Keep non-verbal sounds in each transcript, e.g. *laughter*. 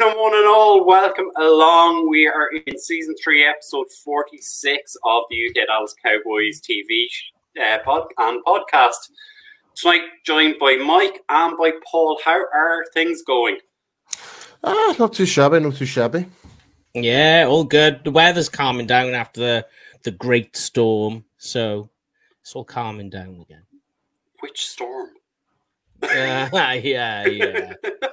Good evening, one and all. Welcome along. We are in season three, episode 46 of the UK Dallas Cowboys TV uh, pod and podcast. Tonight, joined by Mike and by Paul. How are things going? Ah, not too shabby, not too shabby. Yeah, all good. The weather's calming down after the, the great storm, so it's all calming down again. Which storm? *laughs* Yeah, yeah, yeah. *laughs*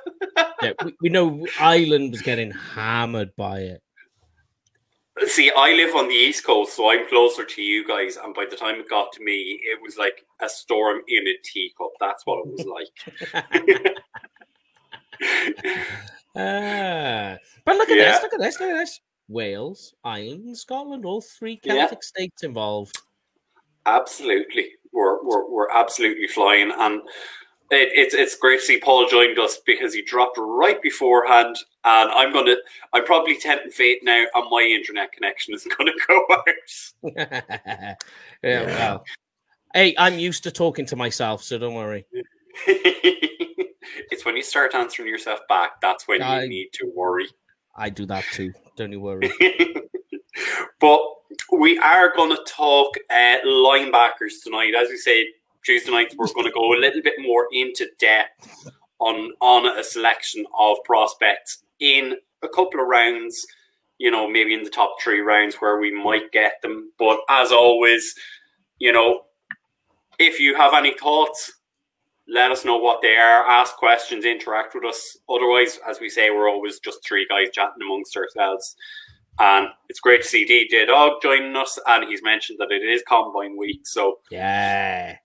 yeah we, we know Ireland was getting hammered by it. See, I live on the East Coast, so I'm closer to you guys. And by the time it got to me, it was like a storm in a teacup. That's what it was like. *laughs* ah, but look at yeah. this, look at this, look at this. Wales, Ireland, Scotland, all three Celtic yeah. states involved. Absolutely. We're, we're, we're absolutely flying. And it, it's it's great to see Paul joined us because he dropped right beforehand, and I'm gonna I'm probably tempting fate now, and my internet connection is *laughs* gonna go out. *laughs* yeah, yeah, well, hey, I'm used to talking to myself, so don't worry. *laughs* it's when you start answering yourself back that's when I, you need to worry. I do that too. Don't you worry. but we are going to talk uh, linebackers tonight, as we said Tuesday night, we're going to go a little bit more into depth on on a selection of prospects in a couple of rounds. You know, maybe in the top three rounds where we might get them. But as always, you know, if you have any thoughts, let us know what they are. Ask questions, interact with us. Otherwise, as we say, we're always just three guys chatting amongst ourselves. And it's great to see DJ Dog joining us. And he's mentioned that it is Combine Week. So, yeah.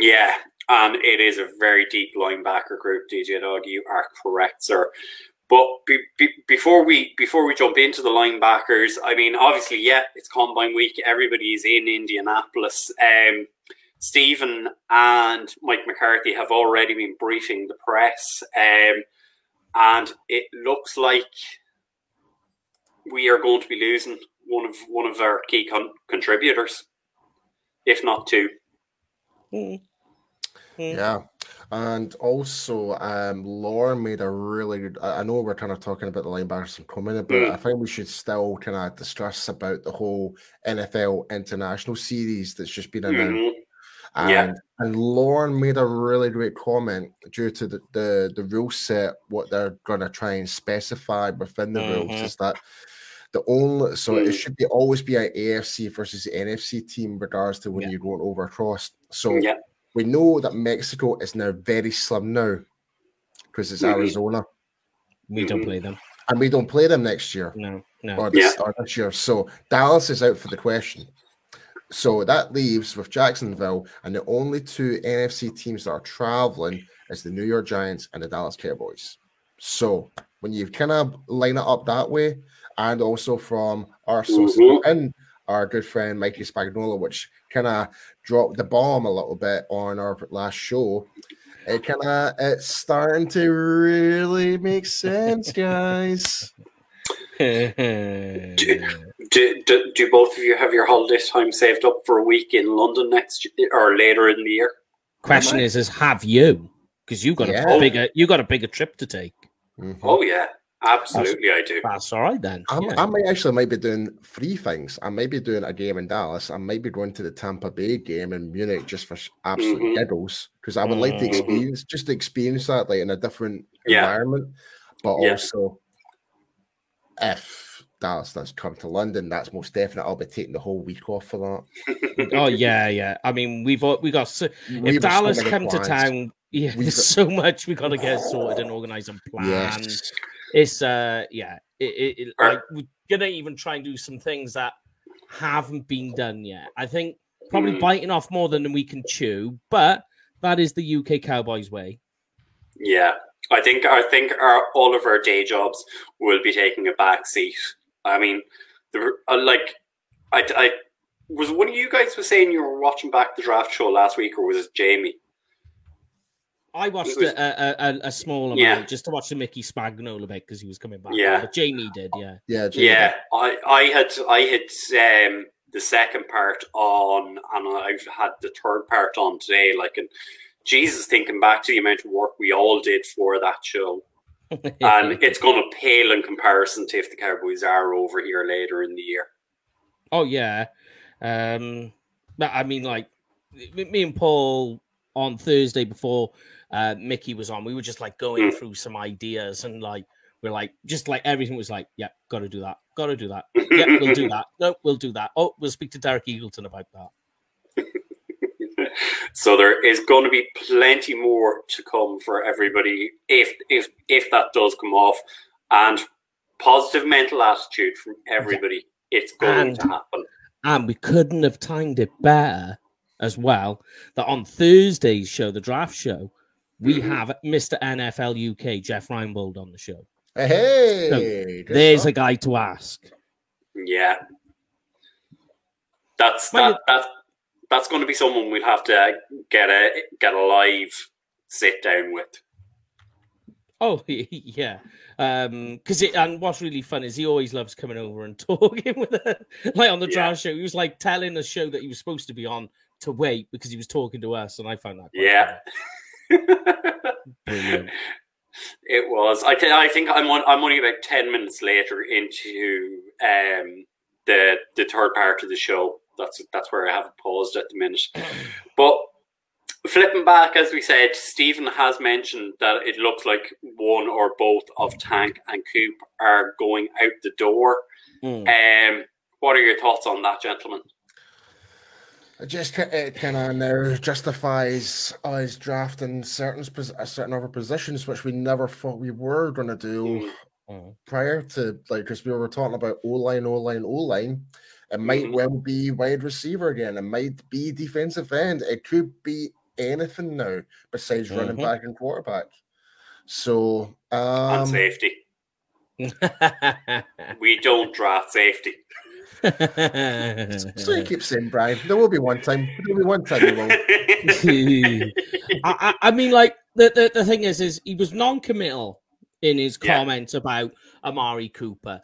Yeah, and it is a very deep linebacker group. DJ Dog, you are correct, sir. But be, be, before we before we jump into the linebackers, I mean, obviously, yeah, it's Combine Week. Everybody's in Indianapolis. Um, Stephen and Mike McCarthy have already been briefing the press, um, and it looks like we are going to be losing one of one of our key con- contributors, if not two. Mm. Yeah. And also, um, Lauren made a really good. I know we're kind of talking about the linebackers and coming, but mm. I think we should still kind of discuss about the whole NFL International Series that's just been announced. Mm-hmm. And, yeah. and Lauren made a really great comment due to the, the, the rule set, what they're going to try and specify within the mm-hmm. rules is that the only so mm. it should be always be an AFC versus NFC team, regards to when yeah. you're going over across. So yeah we know that Mexico is now very slim now because it's mm-hmm. Arizona. We don't play them. And we don't play them next year. No, no. Or this, yeah. or this year. So Dallas is out for the question. So that leaves with Jacksonville, and the only two NFC teams that are traveling is the New York Giants and the Dallas Cowboys. So when you kind of line it up that way, and also from our sources mm-hmm. and our good friend Mickey Spagnola, which kind of dropped the bomb a little bit on our last show. It kind of it's starting to really make sense, *laughs* guys. *laughs* do, do, do, do, both of you have your holiday time saved up for a week in London next or later in the year? Question is, is have you? Because you got yeah. a bigger you got a bigger trip to take. Mm-hmm. Oh yeah, Absolutely, that's, I do. That's all right then. Yeah. I might actually might be doing three things. I might be doing a game in Dallas. I might be going to the Tampa Bay game in Munich just for absolute mm-hmm. giggles because I would like to mm-hmm. experience just to experience that like in a different yeah. environment. But yeah. also, if Dallas does come to London, that's most definite. I'll be taking the whole week off for that. *laughs* oh yeah, yeah. I mean, we've we got so, if Dallas so come plans. to town, yeah, we've there's *laughs* got, so much we got to get sorted and organize and plan. Yes it's uh yeah it, it, it like we're gonna even try and do some things that haven't been done yet. I think probably mm. biting off more than we can chew but that is the uk cowboys way. Yeah i think i think our, all of our day jobs will be taking a back seat. I mean the, uh, like I, I was one of you guys was saying you were watching back the draft show last week or was it jamie I watched was, a, a, a, small amount yeah. just to watch the Mickey Spagnola bit because he was coming back. Yeah, but Jamie did. Yeah, yeah, Jamie yeah. Did. I I had I had um, the second part on, and I've had the third part on today. Like, and Jesus, thinking back to the amount of work we all did for that show. *laughs* and it's going to pale in comparison to if the Cowboys are over here later in the year. Oh yeah, um, I mean, like me and Paul on Thursday before uh, Mickey was on, we were just like going mm. through some ideas and like we're like just like everything was like, yeah, got to do that, got to do that, yeah, we'll do *laughs* that, no, we'll do that. Oh, we'll speak to Derek Eagleton about that. so there is going to be plenty more to come for everybody if if if that does come off, and positive mental attitude from everybody. Yeah. It's going and, to happen. And we couldn't have timed it better as well. That on Thursday's show, the draft show, we mm-hmm. have Mr. NFL UK Jeff Reinbold on the show. Hey, so there's a guy to ask. Yeah, that's that, that's that's going to be someone we'll have to get a get a live sit down with. *laughs* Oh yeah, um, because it and what's really fun is he always loves coming over and *laughs* talking with her. Like on the yeah. draft show, he was like telling a show that he was supposed to be on to wait because he was talking to us, and I found that yeah. *laughs* *laughs* It was. I, th- I think I'm on, I'm only about ten minutes later into um, the the third part of the show. That's that's where I have paused at the minute. *clears throat* But flipping back, as we said, Stephen has mentioned that it looks like one or both of Tank and Coop are going out the door. Mm. Um, what are your thoughts on that, gentlemen? It just it kind of now justifies us drafting certain certain other positions which we never thought we were going to do mm. prior to like because we were talking about O line, O line, O line. It might mm. well be wide receiver again. It might be defensive end. It could be anything now besides mm-hmm. running back and quarterback. So um, and safety. we don't draft safety so you keep saying, Brian. There will be one time. There will be one time. *laughs* I, I, mean, like the, the the thing is, is he was non-committal in his yeah. comments about Amari Cooper,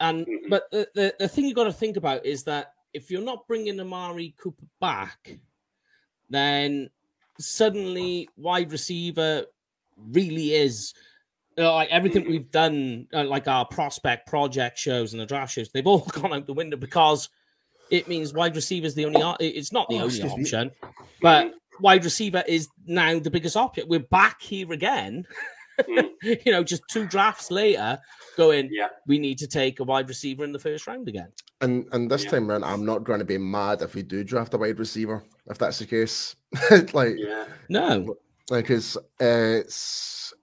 and mm-hmm. but the, the the thing you got to think about is that if you're not bringing Amari Cooper back, then suddenly wide receiver really is like everything we've done, uh, like our prospect project shows and the draft shows, they've all *laughs* gone out the window because it means wide receiver is the only. It's not the oh, only option, me. but wide receiver is now the biggest option. We're back here again. *laughs* You know, just two drafts later, going. Yeah. We need to take a wide receiver in the first round again. And and this yeah. time around, I'm not going to be mad if we do draft a wide receiver if that's the case. *laughs* like, yeah. no, like it's uh, it's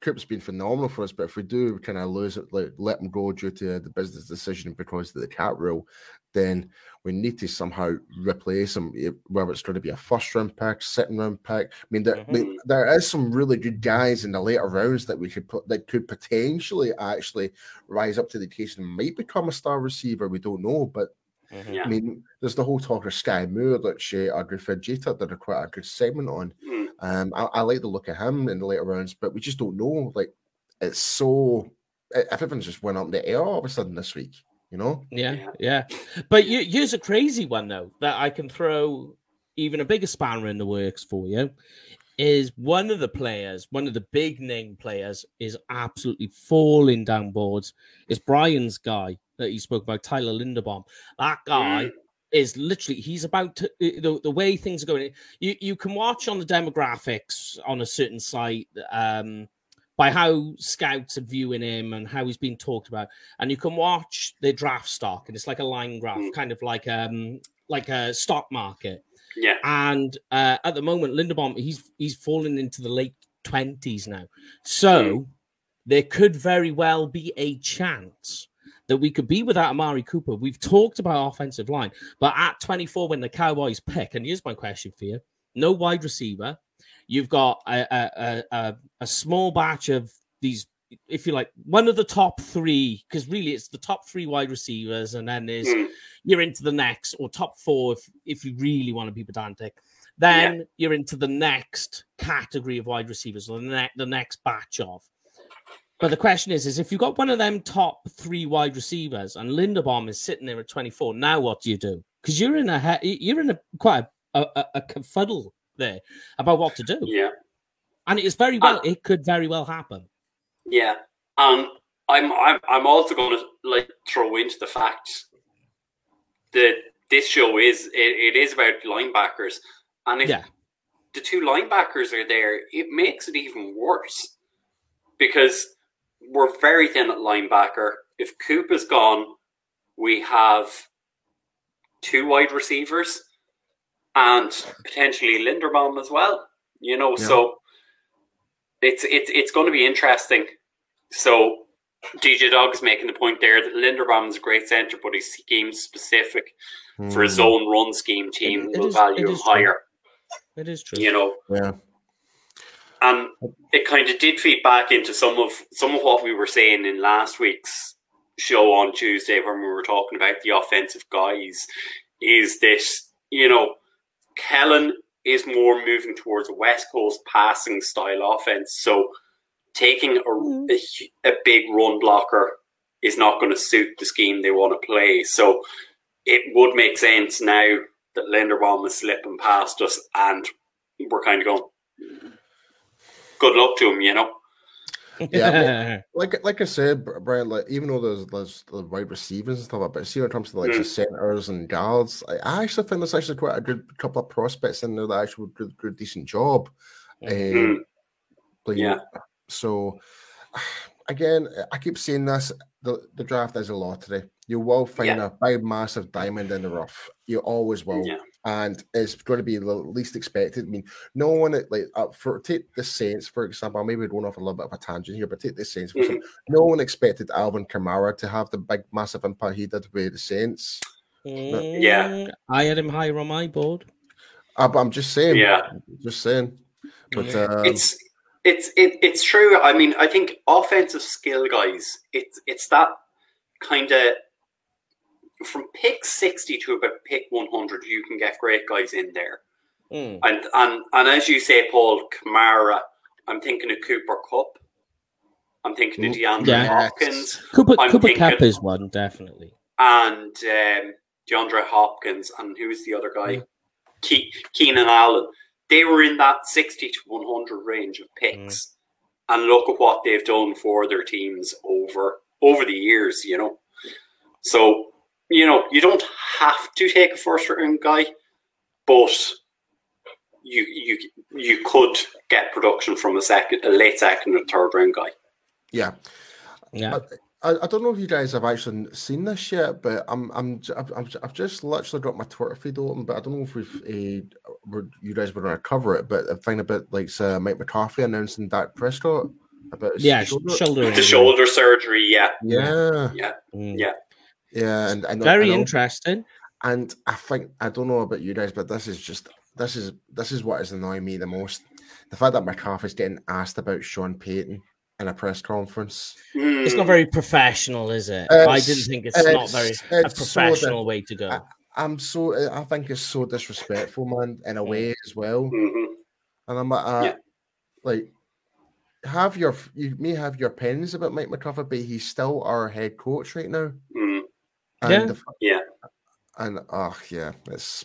Coop's been phenomenal for us, but if we do kind of lose it, like, let him go due to the business decision because of the cap rule, then we need to somehow replace him, whether it's going to be a first round pick, second round pick. I mean, there, mm-hmm. I mean, there is some really good guys in the later rounds that we could put that could potentially actually rise up to the occasion and might become a star receiver. We don't know, but Mm-hmm. I mean, there's the whole talk of Sky Moore, uh, Audrey Fajita did a quite a good segment on. Mm. Um, I, I, like the look of him in the later rounds, but we just don't know. Like, it's so everything's just went up in the air all of a sudden this week. You know? Yeah, yeah. But you, here's a crazy one though that I can throw even a bigger spanner in the works for you. Is one of the players, one of the big name players, is absolutely falling down boards. Is Brian's guy that you spoke about, Tyler Linderbaum. That guy. Is literally he's about to the, the way things are going you you can watch on the demographics on a certain site um by how scouts are viewing him and how he's being talked about and you can watch the draft stock and it's like a line graph mm. kind of like um like a stock market yeah and uh at the moment linderbaum he's he's fallen into the late 20s now so mm. there could very well be a chance that we could be without Amari Cooper. We've talked about offensive line, but at 24, when the Cowboys pick, and here's my question for you: no wide receiver. You've got a, a, a, a small batch of these, if you like, one of the top three, because really it's the top three wide receivers, and then there's mm. you're into the next or top four if, if you really want to be pedantic. Then yeah. you're into the next category of wide receivers, or the, ne- the next batch of. But the question is, is if you've got one of them top three wide receivers and Linderbaum is sitting there at 24, now what do you do? Because you're in a you're in a quite a, a, a confuddle there about what to do. Yeah. And it is very well, uh, it could very well happen. Yeah, and I'm I'm I'm also going to like throw into the fact that this show is it, it is about linebackers, and if yeah. the two linebackers are there, it makes it even worse because we're very thin at linebacker. If Coop is gone, we have two wide receivers and potentially Linderbaum as well. You know, yeah. so it's it's it's going to be interesting. So DJ Dog's making the point there that Linderbaum is a great center, but he's scheme specific mm. for his hmm. own run scheme team it, it will is, value him higher. It is true. You know. Yeah. And it kind of did feed back into some of some of what we were saying in last week's show on Tuesday when we were talking about the offensive guys. Is this, you know, Kellen is more moving towards a West Coast passing style offense. So taking a, mm. a, a big run blocker is not going to suit the scheme they want to play. So it would make sense now that Linderbaum is slipping past us and we're kind of going, good luck to him, you know? yeah, *laughs* like like I said, Brian. Like even though there's there's the wide receivers and stuff, but see in terms of like mm. the centers and guards, I, I actually think there's actually quite a good couple of prospects in there that actually would do, do a decent job. Mm. Um, yeah. So again, I keep saying this: the the draft is a lottery. You will find yeah. a big, massive diamond in the rough. You always will. Yeah and it's going to be the least expected. I mean, no one like uh, for take the Saints for example. Maybe going off a little bit of a tangent here, but take the Saints. Mm-hmm. *laughs* No one expected Alvin Kamara to have the big, massive impact he did with the Saints. Mm, yeah, I had him higher on my board. Uh, but I'm just saying. Yeah, just saying. But um, it's it's it, it's true. I mean, I think offensive skill guys. It's it's that kind of from pick 60 to about pick 100, you can get great guys in there. Mm. And, and and as you say, Paul Kamara, I'm thinking of Cooper Kupp. I'm thinking of DeAndre yeah. Hopkins. Cooper, I'm Cooper Kupp is one, definitely. And um, DeAndre Hopkins, and who's the other guy? Mm. Ke- Keenan Allen. They were in that 60 to 100 range of picks. Mm. And look at what they've done for their teams over over the years, you know. So you know, you don't have to take a first round guy, but you you you could get production from a second, a late second or third round guy. Yeah, yeah. I, I don't know if you guys have actually seen this yet, but I'm I'm I've, I've just literally got my Twitter feed open, but I don't know if we've uh, you guys were going to cover it. But I find a thing about like uh, Mike McCarthy announcing Dak Prescott about yeah shoulder, shoulder the shoulder surgery. Yeah, yeah, yeah, mm. yeah. Yeah, and, and very interesting. And I think I don't know about you guys, but this is just this is this is what is annoying me the most. The fact that McCarthy's getting asked about Sean Payton in a press conference. It's not very professional, is it? It's, I didn't think it's, it's not very a professional so way to go. I, am so I think it's so disrespectful, man, in a way as well. Mm-hmm. And I'm like, uh, yeah. like have your you may have your opinions about Mike McCarthy, but he's still our head coach right now. And yeah. The, yeah. And oh yeah, it's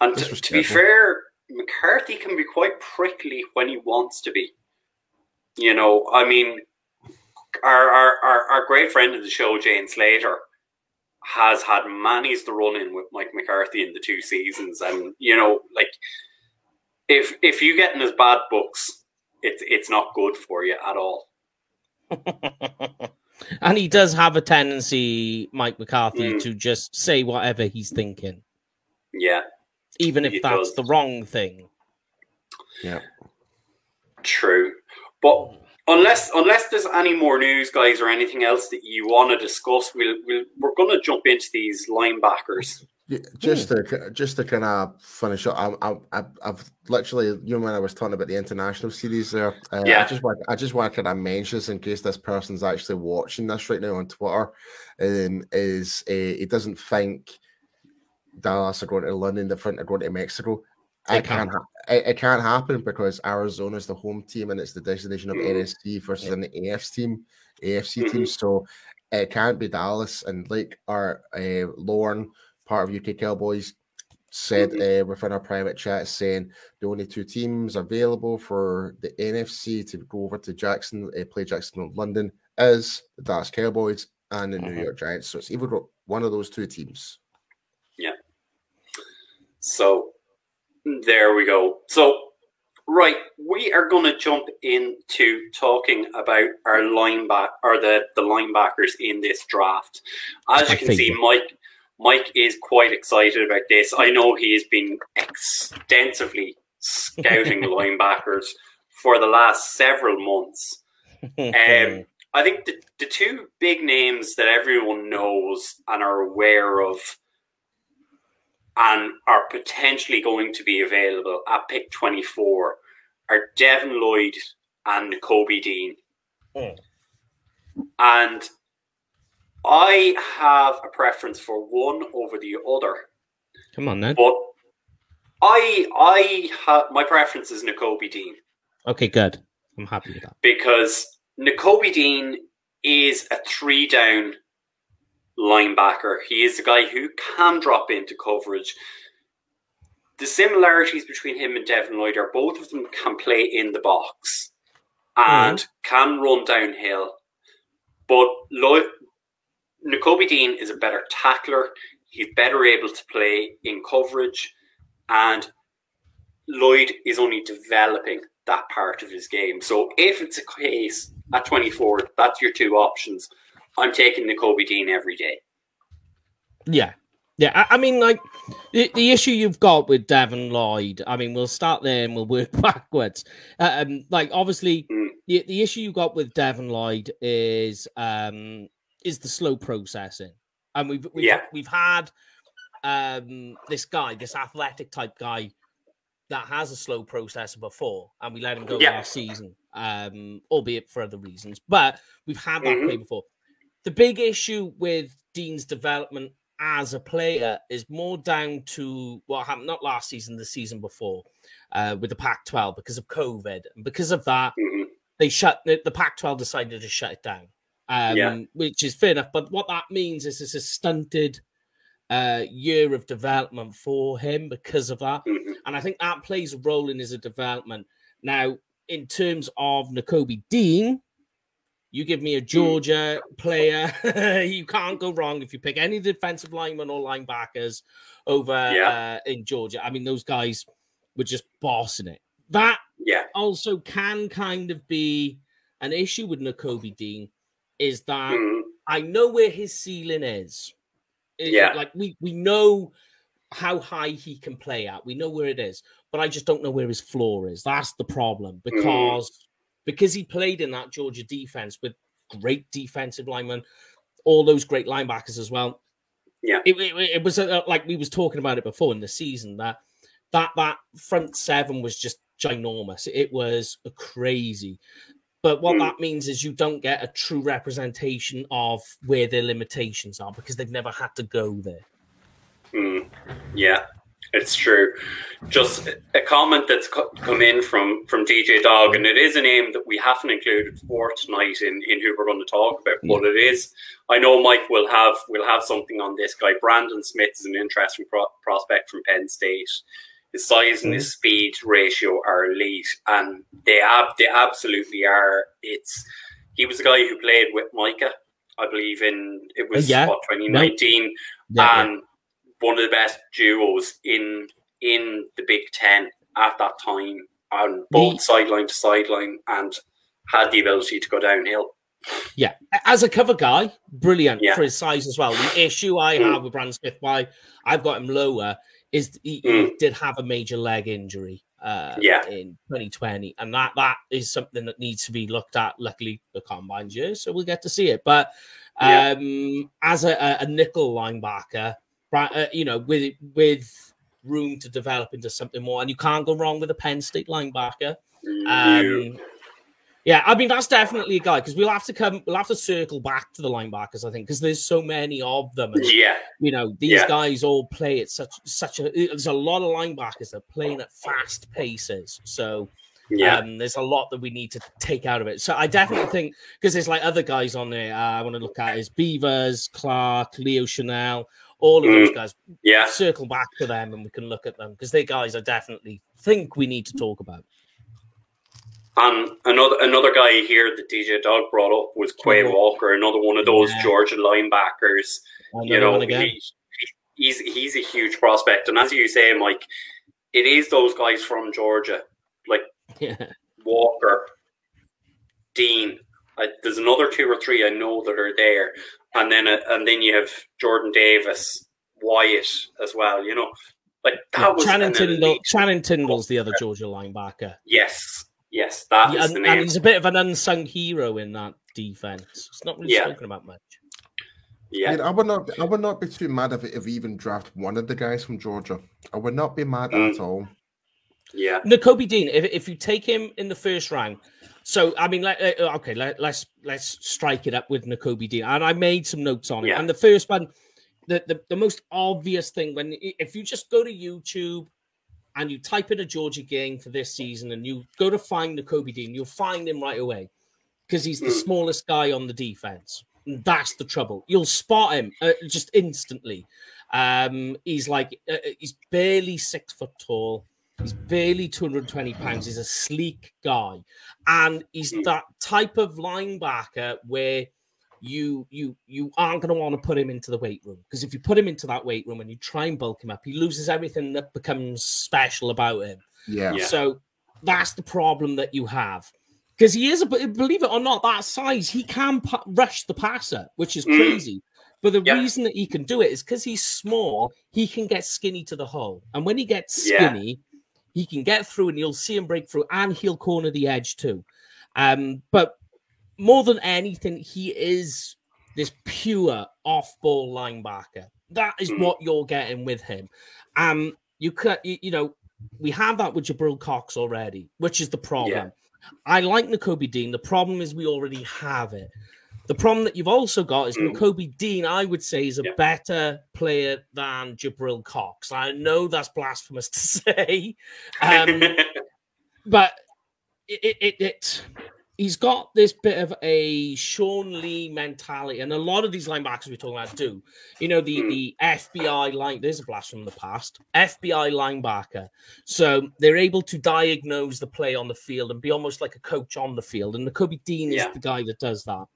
and to, to be fair, McCarthy can be quite prickly when he wants to be. You know, I mean, our our, our, our great friend of the show, Jane Slater, has had Manny's the run in with Mike McCarthy in the two seasons, and you know, like if if you get in his bad books, it's it's not good for you at all. *laughs* And he does have a tendency, Mike McCarthy, mm. to just say whatever he's thinking. Yeah. Even if that's does. the wrong thing. Yeah. True. But unless unless there's any more news, guys, or anything else that you want to discuss, we'll, we'll we're gonna jump into these linebackers just hmm. to just to kind of finish up, I, I, I've literally, you know, when I was talking about the international series there, uh, yeah. I just want, I just want to kind of mention this in case this person's actually watching this right now on Twitter, um, is uh, he doesn't think Dallas are going to London, the front are going to Mexico. It, can't. Ha- it, it, can't happen because Arizona is the home team and it's the destination of mm-hmm. NFC versus yeah. an AFC team, AFC mm-hmm. team. So it can't be Dallas and like our uh, Lorne part of UK Cowboys. said uh, within our private chat saying the only two teams available for the NFC to go over to Jackson, uh, play Jackson in London, is the Dallas Cowboys and the New mm-hmm. York Giants. So it's either one of those two teams. Yeah. So there we go. So right, we are going to jump into talking about our linebacker or the the linebackers in this draft. As you can see, Mike Mike is quite excited about this. I know he has been extensively scouting *laughs* linebackers for the last several months. Um, *laughs* I think the, the two big names that everyone knows and are aware of and are potentially going to be available at pick 24 are Devin Lloyd and Kobe Dean. Mm. And I have a preference for one over the other. Come on then. But I I have my preference is Nakobe Dean. Okay, good. I'm happy with that. Because Nakobe Dean is a three down linebacker. He is a guy who can drop into coverage. The similarities between him and Devin Lloyd are both of them can play in the box and mm. can run downhill. But Lloyd, Nakobe Dean is a better tackler. He's better able to play in coverage, and Lloyd is only developing that part of his game. So if it's a case at 24, that's your two options. I'm taking Nakobe Dean every day. Yeah. Yeah, I, I mean, like the, the issue you've got with Devin Lloyd. I mean, we'll start there and we'll work *laughs* backwards. Um, like, obviously, mm. the, the issue you got with Devin Lloyd is um, is the slow processing, and we've we've, yeah. we've had um, this guy, this athletic type guy that has a slow processor before, and we let him go yeah. last season, um, albeit for other reasons. But we've had that mm-hmm. play before. The big issue with Dean's development as a player is more down to what happened not last season, the season before, uh, with the Pac-12 because of COVID, and because of that, mm-hmm. they shut the, the Pac-12 decided to shut it down um, yeah. which is fair enough. But what that means is it's a stunted uh, year of development for him because of that. Mm-hmm. And I think that plays a role in his development. Now, in terms of Nakobe Dean, you give me a mm. Georgia mm. player, *laughs* you can't go wrong if you pick any defensive linemen or linebackers over yeah. uh, in Georgia. I mean, those guys were just bossing it. That yeah. also can kind of be an issue with Nakobe Dean is that mm. I know where his ceiling is. It, yeah. Like we we know how high he can play at. We know where it is, but I just don't know where his floor is. That's the problem mm. because mm. because he played in that Georgia defense with great defensive linemen, all those great linebackers as well. Yeah, it, it, it was a, like we was talking about it before in the season that that that front seven was just ginormous. It was crazy. But what mm. that means is you don't get a true representation of where their limitations are because they've never had to go there. Mm. Yeah, it's true. Just a comment that's come in from from DJ Dog, and it is a name that we haven't included for tonight in, in who we're going to talk about. Yeah. But it is. I know Mike will have will have something on this guy. Brandon Smith is an interesting pro- prospect from Penn State his size and his mm. speed ratio are elite, and they ab- they absolutely are. It's he was a guy who played with Micah, I believe, in it was yeah. what 2019, yeah, and yeah. one of the best duos in in the Big Ten at that time, on both sideline to sideline, and had the ability to go downhill. Yeah, as a cover guy, brilliant yeah. for his size as well. The issue I mm. have with Brandon Smith, why I've got him lower, is he, mm. he did have a major leg injury uh, yeah. in 2020, and that that is something that needs to be looked at. Luckily, the combine's year, so we'll get to see it. But um, yeah. as a, a, nickel linebacker, uh, you know, with with room to develop into something more, and you can't go wrong with a Penn State linebacker. Um, yeah, I mean that's definitely a guy because we'll have to come, we'll have to circle back to the linebackers, I think, because there's so many of them. And, yeah, you know these yeah. guys all play at such such a. There's a lot of linebackers that are playing at fast paces, so yeah, um, there's a lot that we need to take out of it. So I definitely think because there's like other guys on there. Uh, I want to look at is Beavers, Clark, Leo Chenal, all of mm. those guys. Yeah, circle back to them and we can look at them because they guys I definitely think we need to talk about. And another another guy here that DJ Dog brought up was Quay Walker, another one of those yeah. Georgia linebackers. You know, he, he's he's a huge prospect, and as you say, Mike, it is those guys from Georgia, like yeah. Walker, Dean. Uh, there's another two or three I know that are there, and then uh, and then you have Jordan Davis, Wyatt as well. You know, like that yeah, was Channing Tindall. Channing Tindall's the other Georgia linebacker. Yes, Yes, that yeah, and, and, he's a bit of an unsung hero in that defense. It's not really yeah. spoken about much. Yeah, I, mean, I, would not. I would not be too mad if if we even draft one of the guys from Georgia. I would not be mad mm. at all. Yeah, Nakobe Dean. If if you take him in the first round, so I mean, let, okay, let, us let's, let's strike it up with Nakobe Dean, and I made some notes on it. Yeah. And the first one, the, the the most obvious thing when if you just go to YouTube and you type in a Georgia game for this season and you go to find Nakobe Dean, you'll find him right away because he's the mm. smallest guy on the defense. And that's the trouble. You'll spot him uh, just instantly. Um, he's like uh, uh he's barely six foot tall. He's barely 220 pounds. He's a sleek guy, and he's hmm. that type of linebacker where you you you aren't going to want to put him into the weight room because if you put him into that weight room and you try and bulk him up, he loses everything that becomes special about him. Yeah. yeah. So that's the problem that you have because he is a believe it or not that size he can pa- rush the passer, which is mm. crazy. But the reason that he can do it is because he's small. He can get skinny to the hole, and when he gets skinny, yeah. he can get through, and you'll see him break through, and he'll corner the edge too. Um, but more than anything, he is this pure off-ball linebacker. That is what you're getting with him. Um, you could, you, you know, we have that with Jabril Cox already, which is the problem. Yeah. I like Nakobe Dean. The problem is we already have it. The problem that you've also got is mm. Nakobe Dean, I would say, is a yeah. better player than Jabril Cox. I know that's blasphemous *laughs* to say, um, *laughs* but it, it, it, he's got this bit of a Sean Lee mentality, and a lot of these linebackers we're talking about do. You know, the, the FBI line, there's a blast from the past, FBI linebacker. So they're able to diagnose the play on the field and be almost like a coach on the field. And Nakobe Dean is yeah. the guy that does that.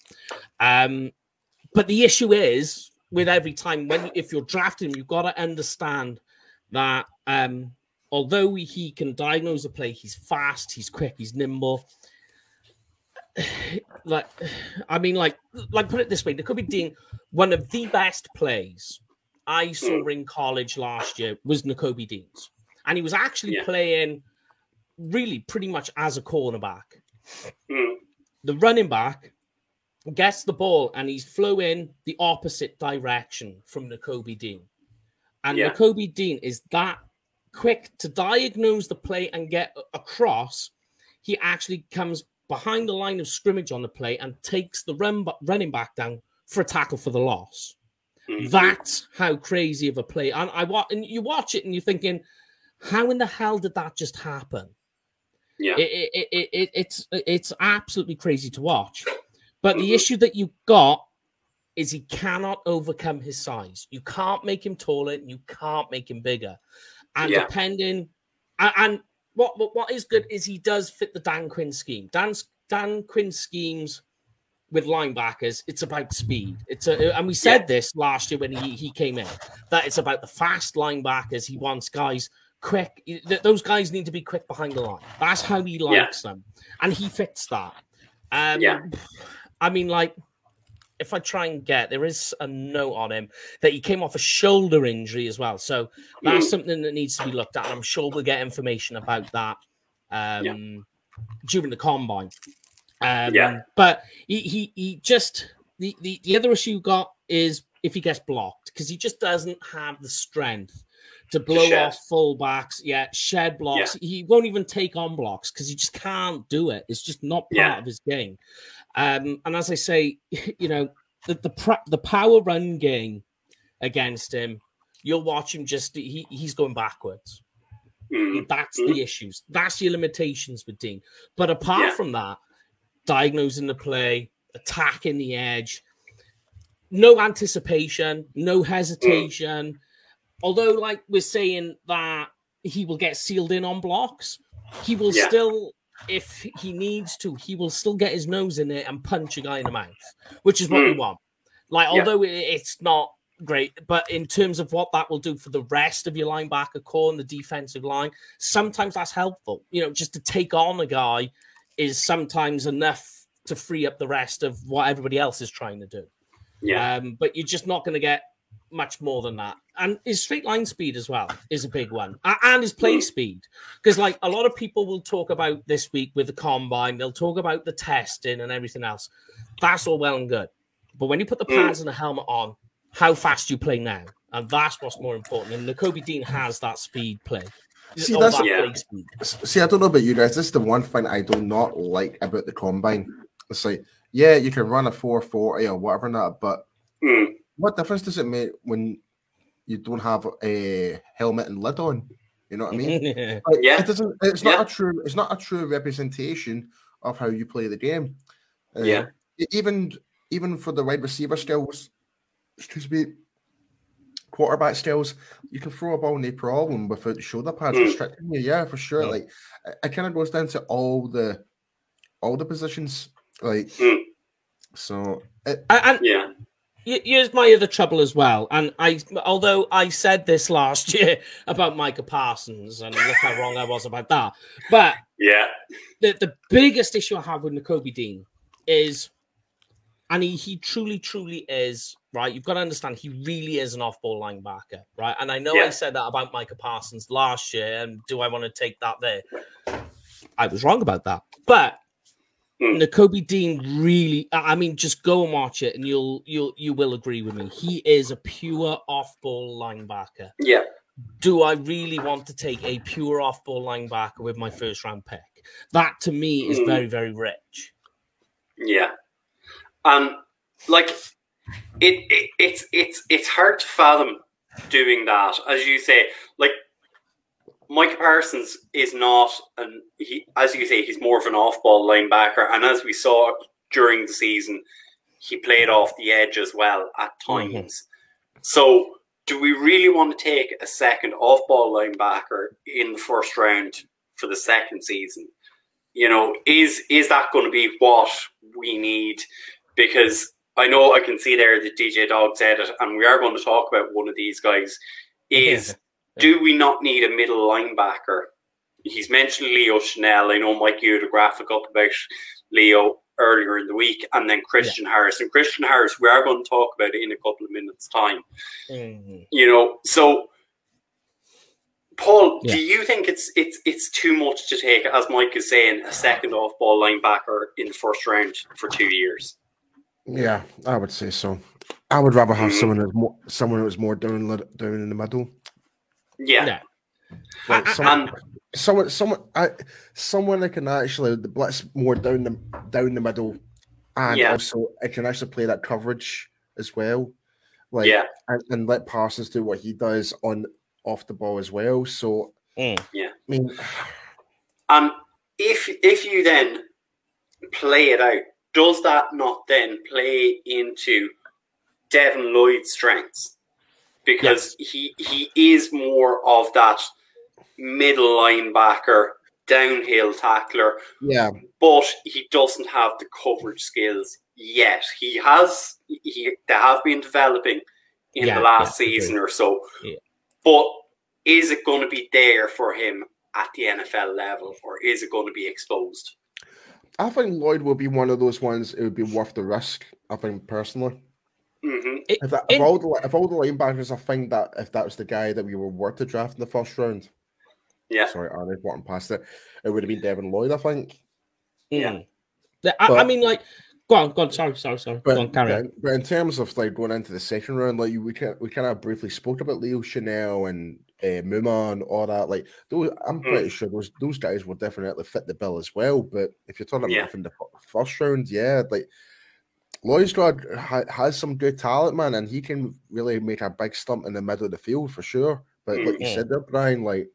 Um, but the issue is with every time when if you're drafting you've got to understand that um, although he can diagnose a play, he's fast, he's quick, he's nimble *sighs* like *sighs* I mean, like like put it this way, there could be Dean. One of the best plays I saw mm. in college last year was Nakobe Dean's, and he was actually yeah. playing really pretty much as a cornerback. Mm. The running back gets the ball and he's flowing the opposite direction from Nakobe Dean, and yeah. Nakobe Dean is that quick to diagnose the play and get across. He actually comes behind the line of scrimmage on the play and takes the run, running back down for a tackle for the loss. Mm-hmm. That's how crazy of a play. And I watch and you watch it and you're thinking, how in the hell did that just happen? Yeah, it, it, it, it it's it's absolutely crazy to watch. But mm-hmm. the issue that you got is he cannot overcome his size. You can't make him taller, and you can't make him bigger. And yeah. depending, and, and what, what what is good is he does fit the Dan Quinn scheme. Dan Dan Quinn schemes with linebackers, it's about speed. It's a, and we said yeah. this last year when he, he came in that it's about the fast linebackers. He wants guys quick. Those guys need to be quick behind the line. That's how he likes yeah. them, and he fits that. Um, yeah, I mean, like if I try and get, there is a note on him that he came off a shoulder injury as well. So that's mm. something that needs to be looked at. I'm sure we'll get information about that um, yeah. during the combine. Um, yeah. But he, he, he just, the, the, the other issue got is if he gets blocked, because he just doesn't have the strength to blow to off fullbacks. Yeah, shed blocks. Yeah. He won't even take on blocks because he just can't do it. It's just not part yeah. of his game. Um, and as I say, *laughs* you know, the the, the power run game against him, you'll watch him just he, he's going backwards. Mm-hmm. That's the issues. That's your limitations with Dean. But apart yeah. from that, diagnosing the play, attacking the edge, no anticipation, no hesitation. Mm. Although, like we're saying that he will get sealed in on blocks, he will yeah. still, if he needs to, he will still get his nose in it and punch a guy in the mouth, which is what mm. we want. Like, yeah. although it's not great, but in terms of what that will do for the rest of your linebacker core and the defensive line, sometimes that's helpful. You know, just to take on a guy is sometimes enough to free up the rest of what everybody else is trying to do. Yeah. Um, but you're just not going to get much more than that. And his straight line speed as well is a big one, and his play speed. Because like a lot of people will talk about this week with the combine, they'll talk about the testing and everything else. That's all well and good, but when you put the mm. pads and the helmet on, how fast you play now, and that's what's more important. And Nakobe Dean has that speed play. See, that's that yeah. See, I don't know about you guys. This is the one thing I do not like about the combine. It's like, yeah, you can run a 440 or whatever not, but mm. What difference does it make when you don't have a helmet and lid on? You know what I mean? *laughs* like, yeah. It doesn't it's not yeah. a true it's not a true representation of how you play the game. Uh, yeah. Even even for the wide receiver skills, excuse me, quarterback skills, you can throw a ball no problem without shoulder pads mm. restricting you. Yeah, for sure. Mm. Like it kind of goes down to all the all the positions. Like mm. so, it, and, yeah. Here's my other trouble as well, and I, although I said this *laughs* last year about Micah Parsons, and look how wrong I was about that. But yeah, the the biggest issue I have with Nakobe Dean is, and he he truly truly is right. You've got to understand he really is an off ball linebacker, right? And I know yeah. I said that about Micah Parsons last year, and do I want to take that there? I was wrong about that, but Mm. Dean really I mean just go and watch it and you'll you'll you will agree with me. He is a pure off-ball linebacker. Yeah. Do I really want to take a pure off-ball linebacker with my first round pick? That to me is mm. very very rich. Yeah. Um like it, it it's it's it's hard to fathom doing that as you say like Mike Parsons is not, and he, as you say, he's more of an off-ball linebacker. And as we saw during the season, he played off the edge as well at mm-hmm. times. Mm-hmm. So, do we really want to take a second off-ball linebacker in the first round for the second season? You know, is is that going to be what we need? Because I know I can see there that DJ Dog said it, and we are going to talk about one of these guys. Is *laughs* do we not need a middle linebacker? He's mentioned Leo Chenal. I know Mike, you had a graphic up about Leo earlier in the week, and then Christian yeah. Harris. And Christian Harris, we are going to talk about it in a couple of minutes' time. Mm-hmm. You know, so Paul, yeah. do you think it's it's it's too much to take, as Mike is saying, a second off ball linebacker in the first round for two years? Yeah, I would say so. I would rather have mm-hmm. someone who's more someone who's more down down in the middle. Yeah. Like someone, someone, someone, I, someone that can actually blitz more down the down the middle, and yeah. also it can actually play that coverage as well. Like, yeah, and, and let Parsons do what he does on off the ball as well. So, mm. yeah, I mean, um, if if you then play it out, does that not then play into Devin Lloyd's strengths? Because yes. he he is more of that middle linebacker, downhill tackler. Yeah, but he doesn't have the coverage skills yet. He has he they have been developing in yeah, the last yeah, season or so, yeah. but is it going to be there for him at the NFL level, or is it going to be exposed? I think Lloyd will be one of those ones. It would be worth the risk. I think personally. Mm-hmm. If, that, if, all the, if all the linebackers, I think that if that was the guy that we were worth to draft in the first round, yeah. Sorry, Arnie, walking past it, it would have been Devin Lloyd, I think. Yeah. I, but, I mean, like, go on, go on. Sorry, sorry, sorry. But, go on, carry on. But in terms of like going into the second round, like we kind we kind of briefly spoke about Leo Chenal and uh, Muma and all that. Like, those, I'm mm. pretty sure those those guys will definitely fit the bill as well. But if you're talking about in the first round, yeah, like Lloydstrad ha- has some good talent, man, and he can really make a big stump in the middle of the field for sure. But like you mm-hmm. said there, Brian, like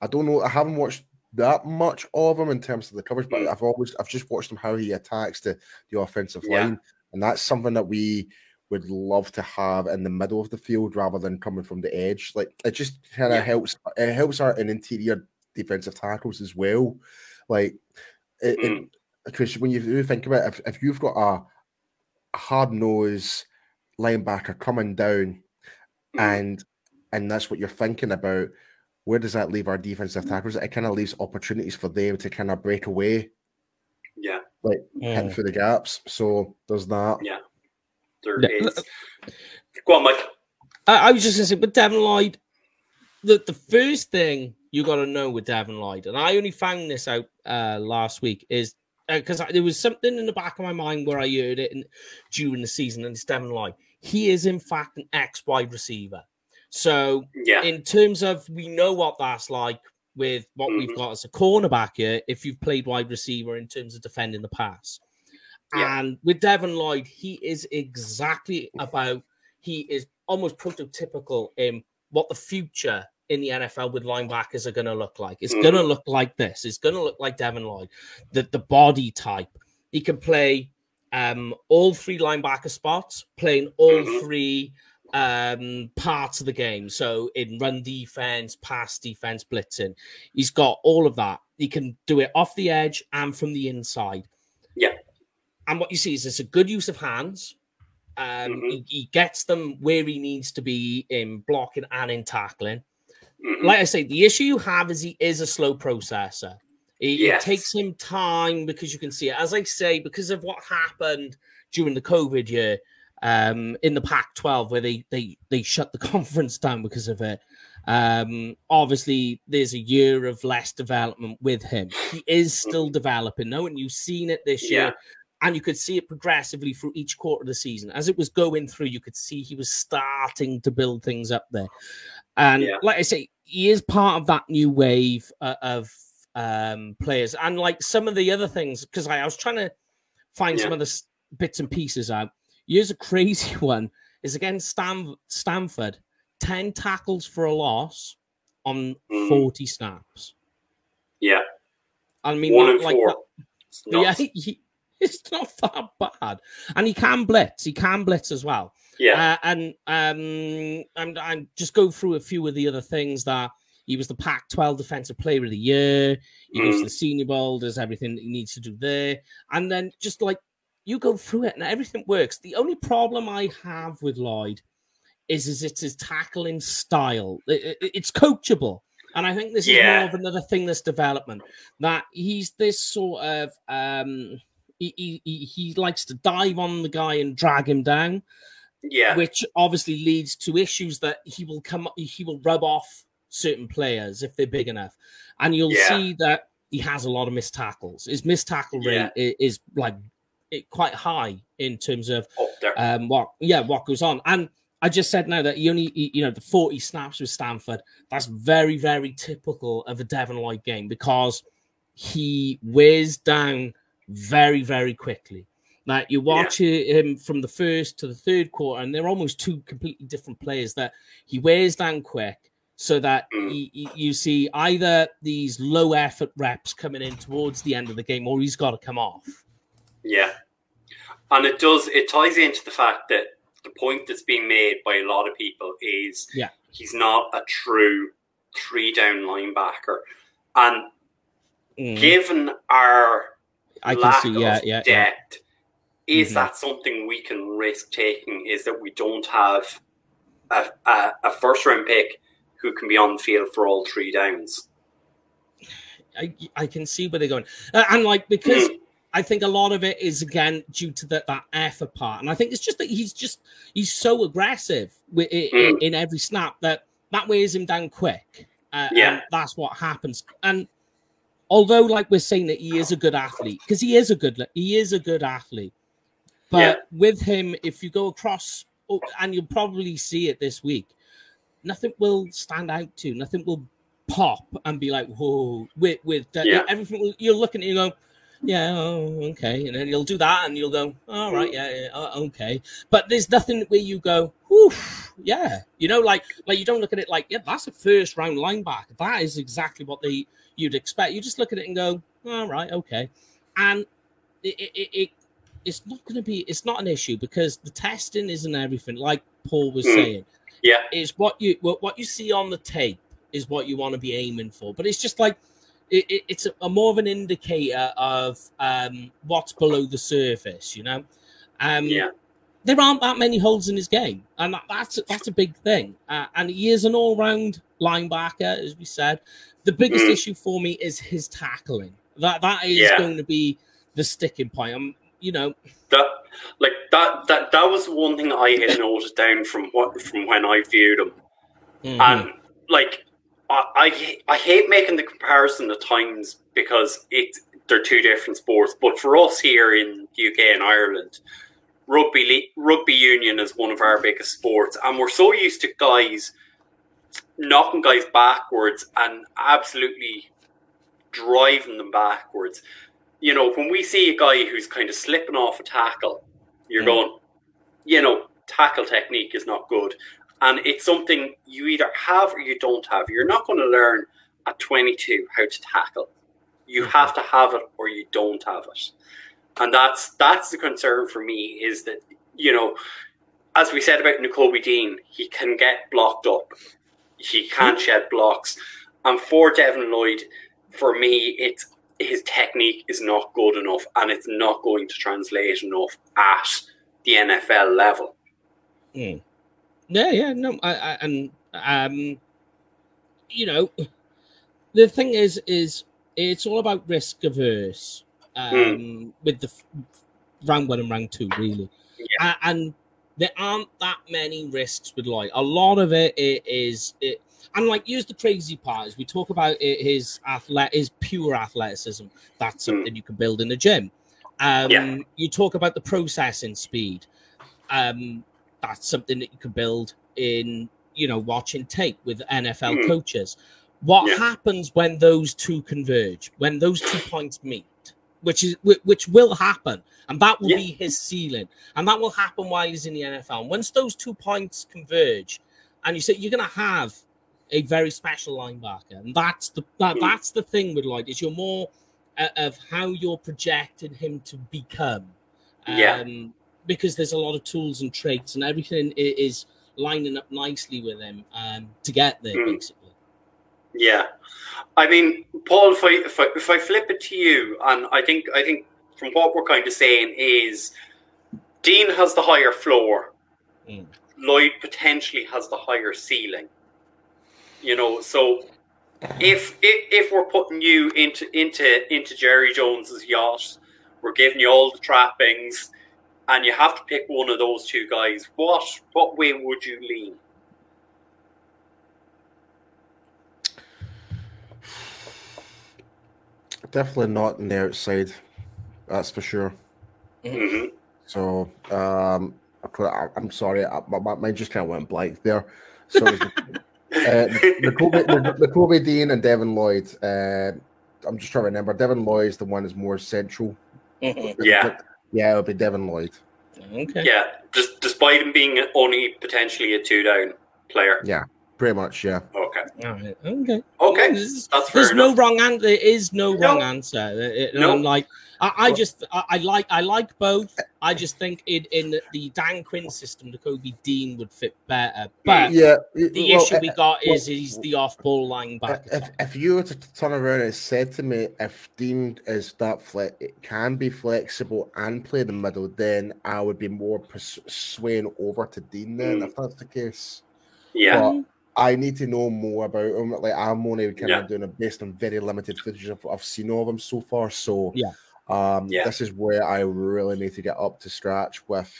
I don't know, I haven't watched that much of him in terms of the coverage, but mm. I've always I've just watched him how he attacks the, the offensive yeah. line, and that's something that we would love to have in the middle of the field rather than coming from the edge. Like it just kind of yeah. helps. It helps our in interior defensive tackles as well. Like it, mm. it, when you think about it, if, if you've got a hard nose linebacker coming down, mm. and and that's what you're thinking about. Where does that leave our defensive tackles? It kind of leaves opportunities for them to kind of break away. Yeah. Like mm. hitting through the gaps. So there's that. Yeah. There yeah. is. Go on, Mike. I, I was just going to say, but Devin Lloyd, the, the first thing you got to know with Devin Lloyd, and I only found this out uh, last week, is because uh, there was something in the back of my mind where I heard it in, during the season, and it's Devin Lloyd. He is, in fact, an ex wide receiver. So, yeah. in terms of we know what that's like with what mm-hmm. we've got as a cornerback here, if you've played wide receiver in terms of defending the pass. Yeah. And with Devin Lloyd, he is exactly about, he is almost prototypical in what the future in the NFL with linebackers are going to look like. It's mm. going to look like this. It's going to look like Devin Lloyd, the, the body type. He can play um, all three linebacker spots, playing all mm-hmm. three um, parts of the game. So in run defense, pass defense, blitzing, he's got all of that. He can do it off the edge and from the inside. Yeah. And what you see is it's a good use of hands. Um, mm-hmm. he, he, gets them where he needs to be in blocking and in tackling. Mm-hmm. Like I say, the issue you have is he is a slow processor. It, yes. it, takes him time because you can see it. As I say, because of what happened during the COVID year um, in the Pac-12, where they they they shut the *laughs* conference down because of it. Um, obviously, there's a year of less development with him. He is still mm-hmm. developing, though, and you've seen it this year. And you could see it progressively through each quarter of the season. As it was going through, you could see he was starting to build things up there. And yeah. like I say, he is part of that new wave uh, of um, players. And like some of the other things, because I, I, was trying to find yeah. some of the bits and pieces out. Here's a crazy *laughs* one: is against Stam- Stanford, ten tackles for a loss on mm. forty snaps. Yeah, I mean, one not, like four. That, *laughs* yeah, he, *laughs* it's not that bad, and he can blitz. He can blitz as well. Yeah, uh, and um, and and just go through a few of the other things that he was the Pac-12 Defensive Player of the Year. He mm. goes to the Senior Bowl, does everything that he needs to do there, and then just like you go through it and everything works. The only problem I have with Lloyd is is it's his tackling style. It, it, it's coachable. And I think this is more of another thing that's development. That he's this sort of um he, he, he likes to dive on the guy and drag him down. Yeah. Which obviously leads to issues that he will come he will rub off certain players if they're big enough. And you'll yeah. see that he has a lot of missed tackles. His missed tackle rate yeah. is, like quite high in terms of um, what yeah what goes on. And I just said now that he only he, you know the 40 snaps with Stanford. That's very very typical of a Devin Lloyd game because he wears down very, very quickly. Like you watch yeah. him from the first to the third quarter, and they're almost two completely different players that he wears down quick so that mm. he, he, you see either these low effort reps coming in towards the end of the game or he's got to come off. Yeah. And it does, it ties into the fact that the point that's being made by a lot of people is yeah. he's not a true three down linebacker. And mm. given our I can see, yeah, yeah, depth. Yeah. Is mm-hmm. that something we can risk taking? Is that we don't have a, a, a first round pick who can be on the field for all three downs? I, I can see where they're going, uh, and like because mm. I think a lot of it is again due to the, that effort part, and I think it's just that he's just he's so aggressive with, in, mm. in every snap that that wears him down quick. Uh, yeah, that's what happens, and although like we're saying that he is a good athlete because he is a good he is a good athlete. But yeah. with him if you go across oh, and you'll probably see it this week nothing will stand out to nothing will pop and be like whoa with with yeah. everything you're looking at you go yeah oh, okay. And then you'll do that and you'll go all right mm. yeah, yeah oh, okay. But there's nothing where you go Whew, yeah you know like like you don't look at it like yeah that's a first round linebacker that is exactly what they you'd expect. You just look at it and go, all right, okay. And it, it, it it's not going to be it's not an issue because the testing isn't everything. Like Paul was Mm. saying, Yeah. is what you what what you see on the tape is what you want to be aiming for. But it's just like it, it, it's a, a more of an indicator of um, what's below the surface. You know, um, Yeah. There aren't that many holes in his game, and that, that's that's a big thing. Uh, and he is an all-round linebacker, as we said. The biggest Mm. issue for me is his tackling. That that is Yeah. going to be the sticking point. I'm, you know, That like that that that was one thing I had noted down from what from when I viewed him. mhm. And like I, I I hate making the comparison at times because it they're two different sports. But for us here in the UK and Ireland, rugby le- rugby union is one of our biggest sports, and we're so used to guys knocking guys backwards and absolutely driving them backwards. You know, when we see a guy who's kind of slipping off a tackle, you're Mm. going, you know, tackle technique is not good. And it's something you either have or you don't have. You're not going to learn at 22 how to tackle. You have to have it or you don't have it. And that's that's the concern for me is that, you know, as we said about Nakobe Dean, he can get blocked up. He can't shed blocks. And for Devin Lloyd, for me, it's his technique is not good enough and it's not going to translate enough at the NFL level. Mm. Yeah, yeah, no, I, I, and um, you know, the thing is, is it's all about risk averse um, with the f- round one and round two, really, Yeah. A- and there aren't that many risks with Lloyd. A lot of it i- is it. And like, use the crazy part is we talk about i- his athlet, his pure athleticism. That's something you can build in the gym. Um, Yeah. You talk about the processing speed. Um, that's something that you can build in you know watching tape with NFL Mhm. coaches. What Yeah. happens when those two converge? When those two points meet, which is which will happen, and that will Yeah. be his ceiling, and that will happen while he's in the NFL. And once those two points converge, and you say you're going to have a very special linebacker, and that's the that, Mhm. that's the thing with Lloyd is you're more uh, of how you're projecting him to become. Yeah. Um, because there's a lot of tools and traits and everything is lining up nicely with him um, to get there, Mm. basically. Yeah, I mean, Paul, if I, if I if I flip it to you, and I think I think from what we're kind of saying is, Dean has the higher floor, Mm. Lloyd potentially has the higher ceiling. You know, so if if, if we're putting you into into into Jerry Jones's yacht, we're giving you all the trappings, and you have to pick one of those two guys. What what way would you lean? Definitely not on the outside. That's for sure. hmm So um, I put, I, I'm sorry, I, my, my mind just kind of went blank there. So it was, *laughs* uh, Nakobe, Nakobe Dean and Devin Lloyd. Uh, I'm just trying to remember. Devin Lloyd is the one that's more central. Yeah. Yeah, it would be Devin Lloyd. Okay. Yeah, just despite him being only potentially a two down player. Yeah, pretty much. Yeah. Okay. All right. Okay. Okay. There's, That's fair there's no wrong answer. There is no, No. wrong answer. It- it- No. I'm like, I, I just, I, I like, I like both. I just think in in the Dan Quinn system, the Kobe Dean would fit better. But Yeah. the well, issue we uh, got well, is he's the off-ball linebacker. If, if you were to turn around and said to me if Dean is that flex, it can be flexible and play the middle, then I would be more pers- swaying over to Dean. Then, Mm. if that's the case, Yeah. But I need to know more about him. Like I'm only kind Yeah. of doing it based on very limited footage I've, I've seen of him so far. So Yeah. um, Yeah. this is where I really need to get up to scratch with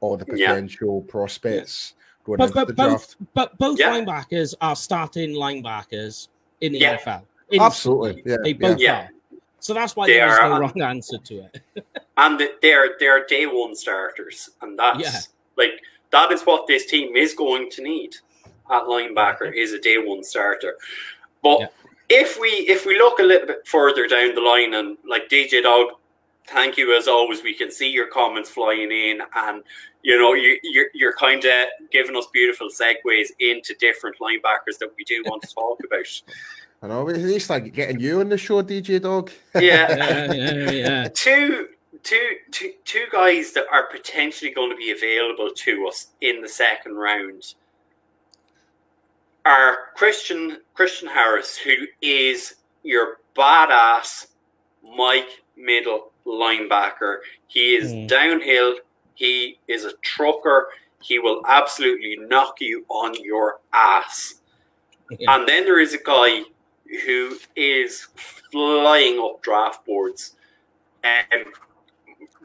all the Yeah. potential prospects going But, into but the both, draft. but both Yeah. linebackers are starting linebackers in the Yeah. NFL. Instantly. Absolutely, yeah, They both Yeah. are. So that's why They there's are, no wrong answer to it. *laughs* And they're they're day one starters, and that's Yeah. like that is what this team is going to need at linebacker is a day one starter. But Yeah. if we if we look a little bit further down the line, and like DJ Dog, thank you as always. We can see your comments flying in, and you know you you're, you're kind of giving us beautiful segues into different linebackers that we do want to *laughs* talk about. I know at least like getting you on the show, DJ Dog. Yeah. *laughs* yeah, yeah, yeah. two two, two, two guys that are potentially going to be available to us in the second round are Christian Christian Harris, who is your badass Mike middle linebacker. He is mm. downhill. He is a trucker. He will absolutely knock you on your ass. Yeah. *laughs* And then there is a guy who is flying up draft boards. And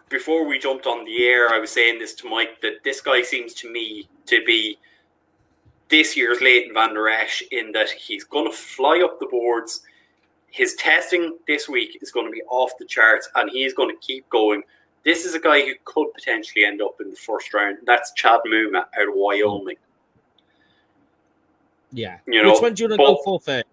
before we jumped on the air, I was saying this to Mike that this guy seems to me to be this year's Leighton Vander Esch in that he's going to fly up the boards. His testing this week is going to be off the charts and he's going to keep going. This is a guy who could potentially end up in the first round. That's Chad Muma out of Wyoming. Yeah. You know, Which one do you want to go for first?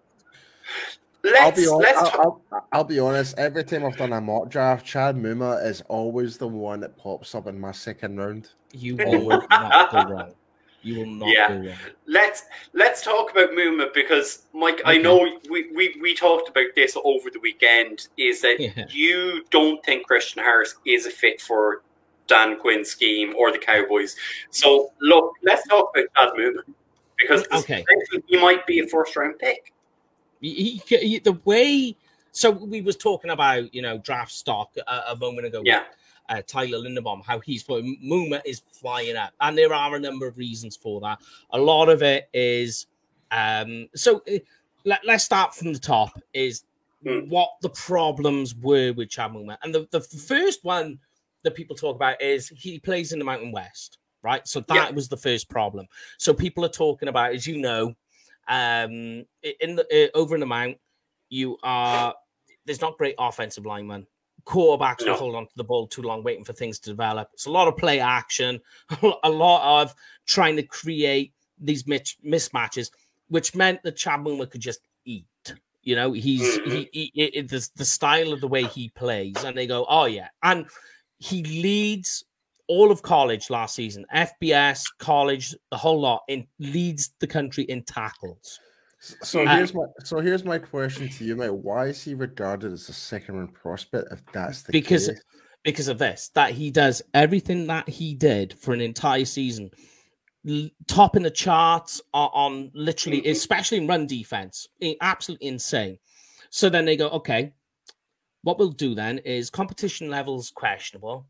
I'll be, honest, I'll, I'll, I'll, be honest. Every time I've done a mock draft, Chad Muma is always the one that pops up in my second round. You always not go wrong. You will not yeah. Let's let's talk about Muma because Mike, okay. I know we, we, we talked about this over the weekend. Is that yeah. you don't think Christian Harris is a fit for Dan Quinn's scheme or the Cowboys? So look, let's talk about Chad Muma because mm, okay. he might be a first round pick. He, he, the way so we was talking about you know draft stock a, a moment ago. Yeah uh, Tyler Linderbaum, how he's flying. Muma is flying up, and there are a number of reasons for that. A lot of it is um, so. Uh, let, us start from the top. Is mm. what the problems were with Chad Muma, and the, the first one that people talk about is he plays in the Mountain West, right? So that yeah. was the first problem. So people are talking about, as you know, um, in the uh, over in the mount, you are there's not great offensive linemen quarterbacks no. will hold on to the ball too long, waiting for things to develop. It's a lot of play action, *laughs* a lot of trying to create these mismatches, which meant that Chad Muma could just eat. You know, he's mm-hmm. he, he, he the, the style of the way he plays, and they go, oh yeah, and he leads all of college last season, FBS, college, the whole lot, in leads the country in tackles. So here's my so here's my question to you, mate. Why is he regarded as a second round prospect if that's the because case? because of this that he does everything that he did for an entire season, top in the charts on, on literally, mm-hmm. especially in run defense, absolutely insane. So then they go, okay, what we'll do then is competition levels questionable.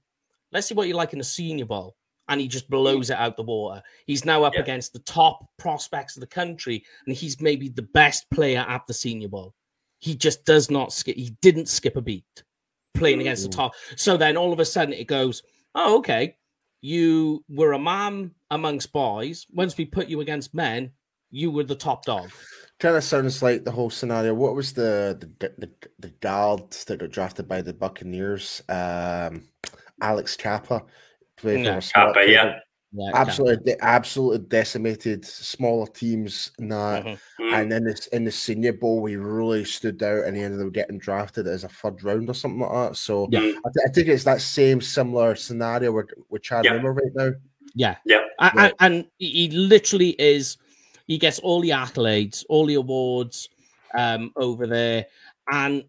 Let's see what you like in the Senior Bowl and he just blows it out the water. He's now up yeah. against the top prospects of the country, and he's maybe the best player at the Senior Bowl. He just does not skip. He didn't skip a beat playing against the top. So then all of a sudden it goes, oh, okay. You were a man amongst boys. Once we put you against men, you were the top dog. Kind of sounds like the whole scenario. What was the the the, the guard that got drafted by the Buccaneers? Um, Alex Cappa yeah, Cappa, yeah. Yeah, absolutely, de- absolutely decimated smaller teams, and that, mm-hmm. and then this in the Senior Bowl, we really stood out, and he ended up getting drafted as a third round or something like that. So, yeah. I, th- I think it's that same similar scenario with with Chad yeah. Rimmer right now. Yeah, yeah, and, and, he literally is. He gets all the accolades, all the awards um, over there, and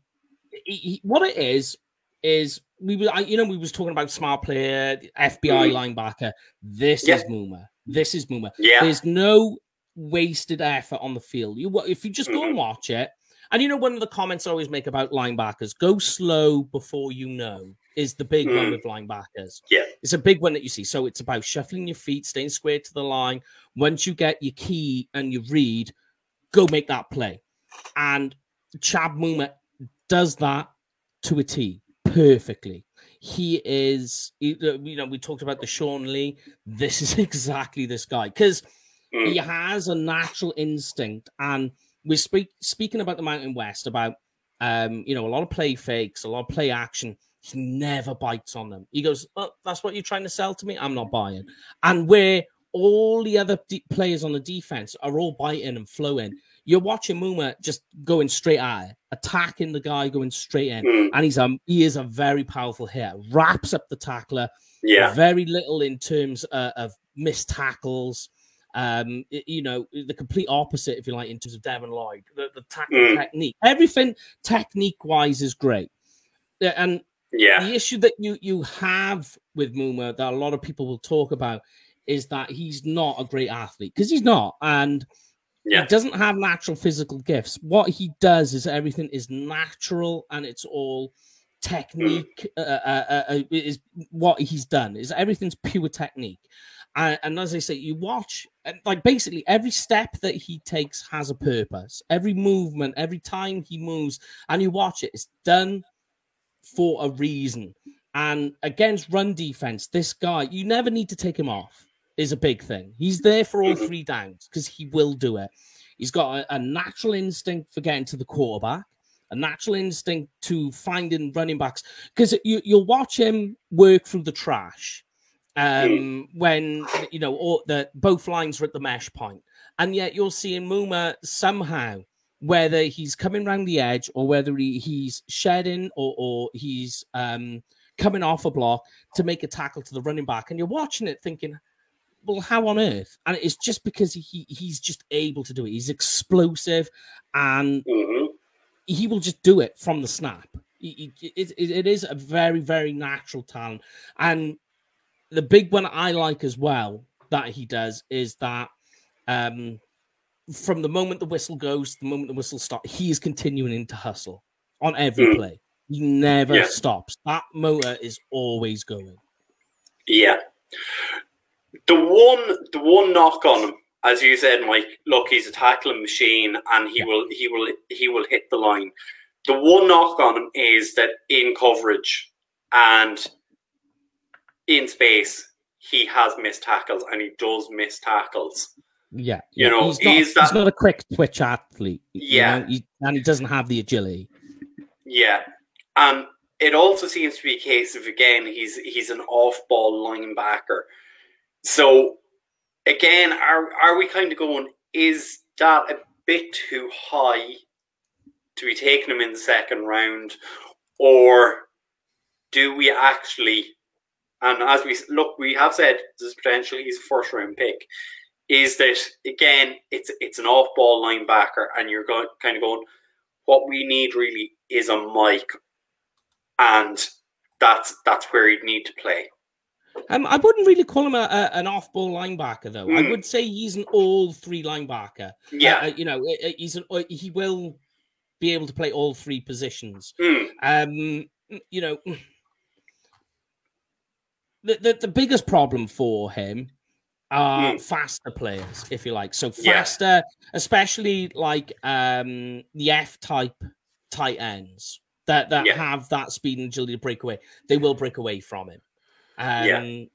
he, he, what it is is we were, I, you know, we was talking about smart player, FBI mm. linebacker. This yeah. is Muma. This is Muma. Yeah. There's no wasted effort on the field. You, if you just go mm-hmm. and watch it, and you know, one of the comments I always make about linebackers: go slow before you know. Is the big mm. one with linebackers. Yeah, it's a big one that you see. So it's about shuffling your feet, staying square to the line. Once you get your key and you read, go make that play. And Chad Muma does that to a T perfectly. He is, you know, we talked about the Sean Lee. This is *laughs* exactly this guy because mm. he has a natural instinct. And we're speak, speaking about the Mountain West, about, um, you know, a lot of play fakes, a lot of play action. He never bites on them. He goes, oh, that's what you're trying to sell to me? I'm not buying. And where all the other de- players on the defense are all biting and flowing, you're watching Muma just going straight at it, attacking the guy, going straight in, mm. and he's a he is a very powerful hit. Wraps up the tackler. Yeah, very little in terms uh, of missed tackles. Um, you know, the complete opposite, if you like, in terms of Devin Lloyd, the, the tackle mm. technique, everything technique wise is great. And Yeah. The issue that you you have with Muma that a lot of people will talk about is that he's not a great athlete because he's not, and yeah. he doesn't have natural physical gifts. What he does is everything is natural and it's all technique. Mm. Uh, uh, uh, uh, is what he's done. Is everything's pure technique. And, and as I say, you watch, like basically every step that he takes has a purpose. Every movement, every time he moves, and you watch it, it's done for a reason. And against run defense, this guy, you never need to take him off, is a big thing. He's there for all three downs because he will do it. He's got a, a, natural instinct for getting to the quarterback, a natural instinct to finding running backs. Because you, you'll watch him work through the trash um, when, you know, all the, both lines are at the mesh. And yet you're seeing Muma somehow whether he's coming around the edge or whether he, he's shedding or, or he's um, coming off a block to make a tackle to the running back. And you're watching it thinking, well, how on earth? And it's just because he he's just able to do it. He's explosive and mm-hmm. he will just do it from the snap. It, it, it is a very, very natural talent. And the big one I like as well that he does is that um, from the moment the whistle goes, the moment the whistle stops, he is continuing to hustle on every mm. play. He never yeah. stops. That motor is always going. Yeah. The one the one knock on him, as you said, Mike, look, he's a tackling machine and he yeah. will he will he will hit the line. The one knock on him is that in coverage and in space, he has missed tackles and he does miss tackles. Yeah, you know, he's not, he's, that, not a quick twitch athlete. Yeah, you know? he, and he doesn't have the agility. Yeah, and it also seems to be a case of again he's he's an off-ball linebacker. So again, are are we kind of going? Is that a bit too high to be taking him in the second round, or do we actually? And as we look, we have said there's potentially he's a first round pick is that again it's it's an off ball linebacker and you're going kind of going what we need really is a mic and that's that's where he'd need to play um, I wouldn't really call him a, a an off-ball linebacker, though. Mm. I would say he's an all-three linebacker. Yeah, uh, you know, he's an uh, he will be able to play all three positions. Mm. Um, you know, the, the the biggest problem for him are mm. faster players, if you like. So faster, yeah. especially like um the F type tight ends that that yeah. have that speed and agility to break away. They will break away from him. Um, yeah. And,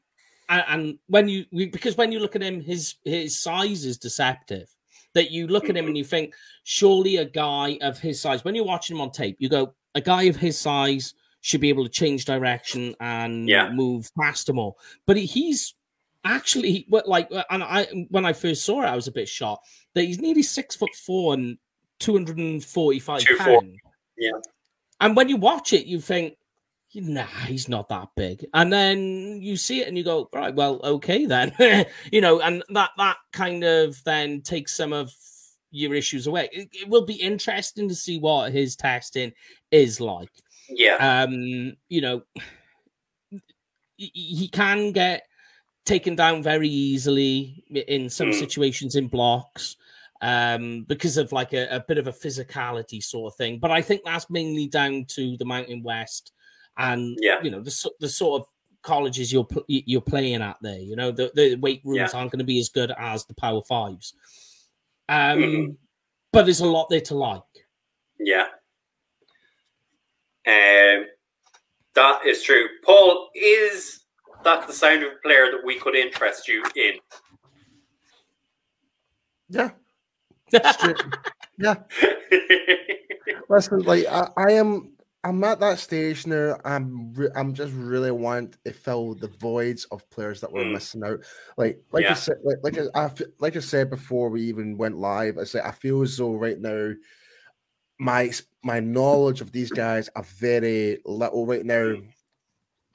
and when you because when you look at him, his his size is deceptive. That you look at him and mm-hmm. you think, surely a guy of his size. When you're watching him on tape, you go, a guy of his size should be able to change direction and yeah. move faster more. But he's actually like uh, and i when i first saw it i was a bit shocked that he's nearly six foot four and 245 pounds yeah and when you watch it you think nah he's not that big. And then you see it and you go right well okay then. *laughs* You know and that that kind of then takes some of your issues away. It, it will be interesting to see what his testing is like. Yeah. Um you know he can get taken down very easily in some mm. situations in blocks um, because of like a, a, bit of a physicality sort of thing. But I think that's mainly down to the Mountain West and yeah. you know the the sort of colleges you're you're playing at there. You know the, the weight rooms yeah. aren't going to be as good as the Power Fives. Um, mm. but there's a lot there to like. Yeah. Um, that is true. Paul is that the sound of a player that we could interest you in. Yeah. *laughs* That's true. Yeah. *laughs* Listen, like I, I, am I'm at that stage now. I'm re- I'm just really want to fill the voids of players that were mm. missing out. Like like yeah. I said, like like I like I said before we even went live. I said I feel as though right now my my knowledge of these guys are very little right now. Mm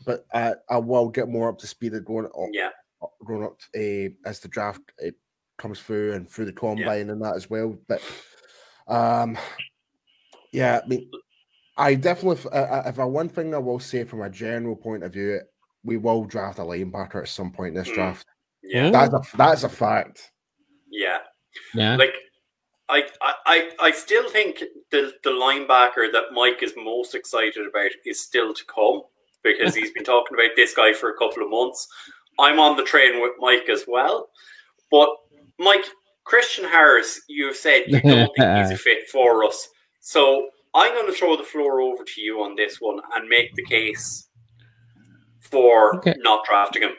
but I, I will get more up to speed at going up, yeah, going up uh, as the draft it comes through and through the combine yeah. and that as well. But um, yeah, I mean, I definitely, uh, if I one thing I will say from a general point of view, we will draft a linebacker at some point in this mm. draft. Yeah, that's a that's a fact. Yeah, yeah. Like I, I, I still think the the linebacker that Mike is most excited about is still to come because he's been talking about this guy for a couple of months. I'm on the train with Mike as well, but Mike Christian Harris, you have said you don't think he's a *laughs* fit for us. So I'm going to throw the floor over to you on this one and make the case for okay. not drafting him.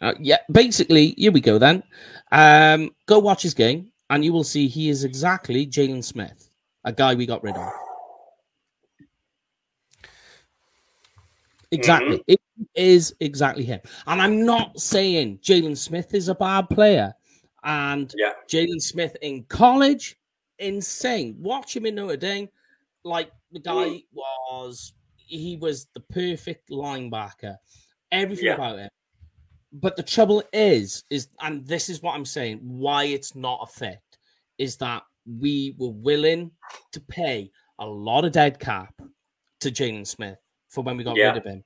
Uh, yeah, basically, here we go then. Um, go watch his game, and you will see he is exactly Jaylon Smith, a guy we got rid of. Exactly. Mm-hmm. It is exactly him. And I'm not saying Jaylon Smith is a bad player. And yeah. Jaylon Smith in college, insane. Watch him in Notre Dame. Like the guy mm. was, he was the perfect linebacker. Everything yeah. about it. But the trouble is, is and this is what I'm saying, why it's not a fit, is that we were willing to pay a lot of dead cap to Jaylon Smith for when we got yeah. rid of him.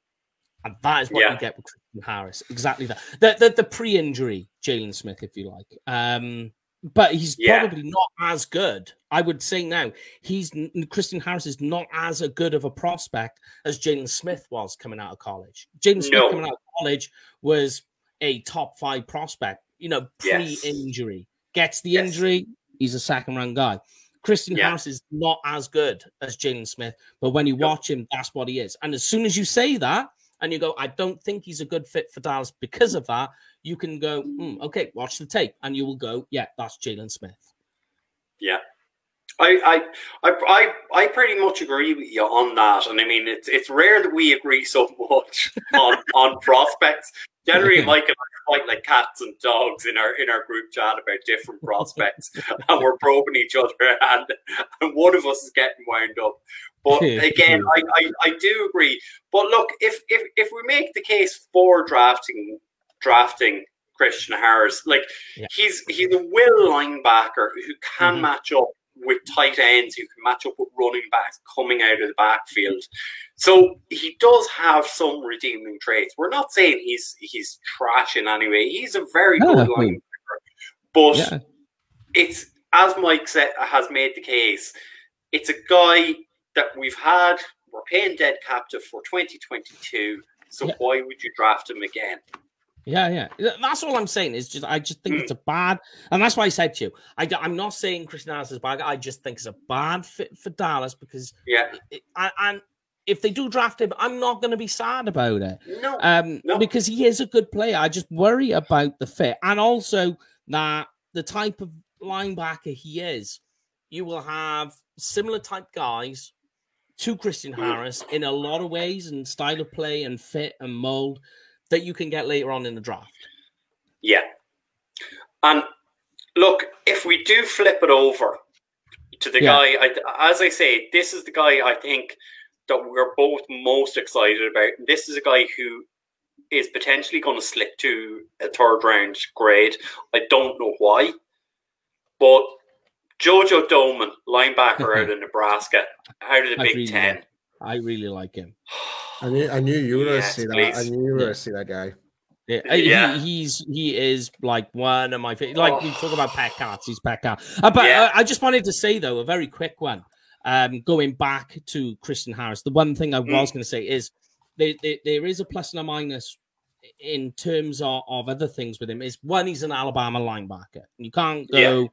And that is what yeah. you get with Christian Harris. Exactly that. The the, the pre-injury Jaylon Smith, if you like. Um, but he's yeah. probably not as good. I would say now he's Christian Harris is not as a good of a prospect as Jaylon Smith was coming out of college. Jaylon Smith no. coming out of college was a top five prospect. You know, pre-injury yes. gets the yes. injury, he's a second round guy. Christian yeah. Harris is not as good as Jaylon Smith, but when you watch him, that's what he is. And as soon as you say that, and you go, I don't think he's a good fit for Dallas because of that, you can go, mm, okay, watch the tape, and you will go, yeah, that's Jaylon Smith. Yeah. I, I, I, I pretty much agree with you on that, and I mean it's it's rare that we agree so much *laughs* on on prospects. Generally, *laughs* Mike and I fight like cats and dogs in our in our group chat about different prospects, and we're probing each other, and, and one of us is getting wound up. But again, I, I, I do agree. But look, if if if we make the case for drafting drafting Christian Harris, like yeah. he's he's a will linebacker who can mm-hmm. match up with tight ends, who can match up with running backs coming out of the backfield. So he does have some redeeming traits. We're not saying he's he's trash in any way. He's a very no, good linebacker, but yeah. it's as Mike said has made the case. It's a guy that we've had. We're paying dead captive for 2022. So yeah. why would you draft him again? Yeah, yeah. That's all I'm saying. Is just I just think mm. it's a bad, and that's why I said to you, I, am not saying Christian Dallas is bad. I just think it's a bad fit for Dallas because yeah, it, I, and if they do draft him, I'm not going to be sad about it. No, um, no, because he is a good player. I just worry about the fit, and also that the type of linebacker he is, you will have similar type guys to Christian Harris in a lot of ways and style of play and fit and mold that you can get later on in the draft. Yeah. And look, if we do flip it over to the yeah. guy, I, as I say, this is the guy I think that we're both most excited about. This is a guy who is potentially going to slip to a third round grade. I don't know why, but Jojo Domann, linebacker out *laughs* of Nebraska, out of the I Big really Ten. Like, I really like him. I knew, I knew you were yes, going to see that. I knew you were yeah. going to see that guy. Yeah, yeah. He, he's he is like one of my favorite. Like oh. we talk about pet cats, he's pet cat. Uh, but yeah. uh, I just wanted to say though a very quick one. Um, going back to Christian Harris, the one thing I mm. was going to say is there, there, there is a plus and a minus in terms of, of other things with him. Is one, he's an Alabama linebacker. You can't go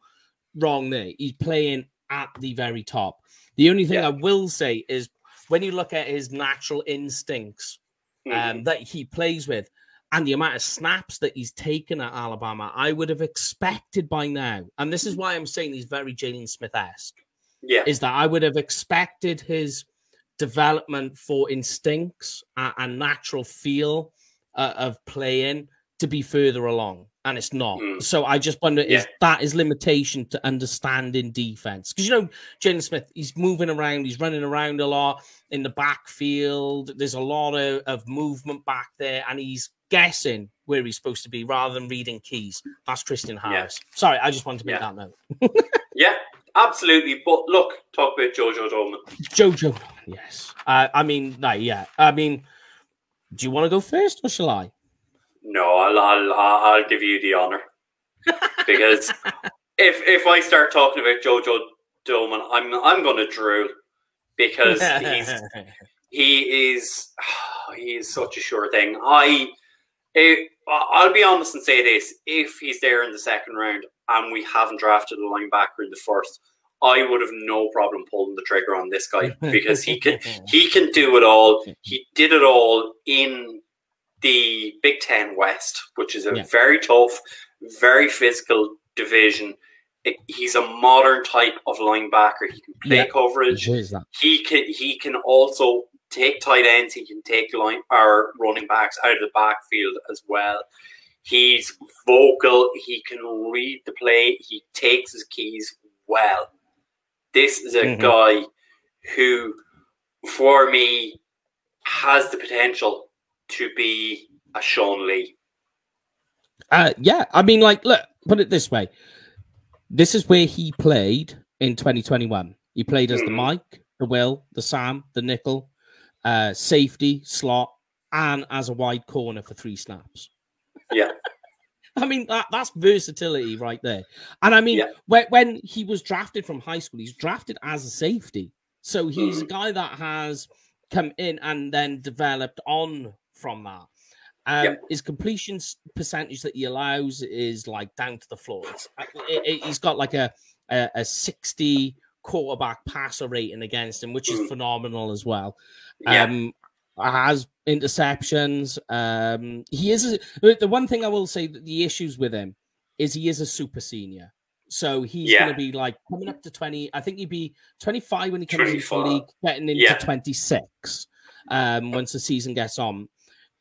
wrong there. He's playing at the very top. The only thing I will say is when you look at his natural instincts um, mm-hmm. um, that he plays with and the amount of snaps that he's taken at Alabama, I would have expected by now, and this is why I'm saying he's very Jaylon Smith esque. Yeah. Is that I would have expected his development for instincts and, and natural feel uh, of playing to be further along and it's not. Mm. So I just wonder yeah. is that is limitation to understanding defense because you know Jaylon Smith he's moving around, he's running around a lot in the backfield. There's a lot of, of movement back there, and he's guessing where he's supposed to be rather than reading keys. That's Christian Harris. Yeah. Sorry, I just wanted to make yeah. that note. *laughs* yeah, absolutely. But look, talk about Jojo Domann. Jojo, yes. Uh, I mean, no, yeah. I mean, do you want to go first, or shall I? No, I'll I'll, I'll give you the honor because *laughs* if if I start talking about Jojo Domann, I'm I'm going to drool because he's *laughs* he is *sighs* he is such a sure thing. I it, I'll be honest and say this: if he's there in the second round and we haven't drafted a linebacker in the first, I would have no problem pulling the trigger on this guy because he can he can do it all. *laughs* He did it all in the Big Ten West, which is a yeah. very tough, very physical division. He's a modern type of linebacker. He can play yeah, coverage. He can he can also take tight ends. He can take line or running backs out of the backfield as well. He's vocal. He can read the play. He takes his keys well. This is a mm-hmm. guy who, for me, has the potential to be a Sean Lee. Uh, yeah, I mean, like, look, put it this way: this is where he played in 2021. He played as mm-hmm. the Mike, the Will, the Sam, the Nickel, uh, safety, slot, and as a wide corner for three snaps. Yeah. *laughs* I mean, that, that's versatility right there. And I mean, yeah. when, when he was drafted from high school, he's drafted as a safety. So he's mm. a guy that has come in and then developed on from that. Um, yeah. His completion percentage that he allows is like down to the floor. It, it, he's got like a, a, a 60 quarterback passer rating against him, which is mm. phenomenal as well. Yeah. Um, has interceptions. Um, he is a, the one thing I will say that the issues with him is he is a super senior. So he's yeah. going to be like coming up to 20. I think he'd be 25 when he comes into the league, getting into yeah. 26 um, once the season gets on.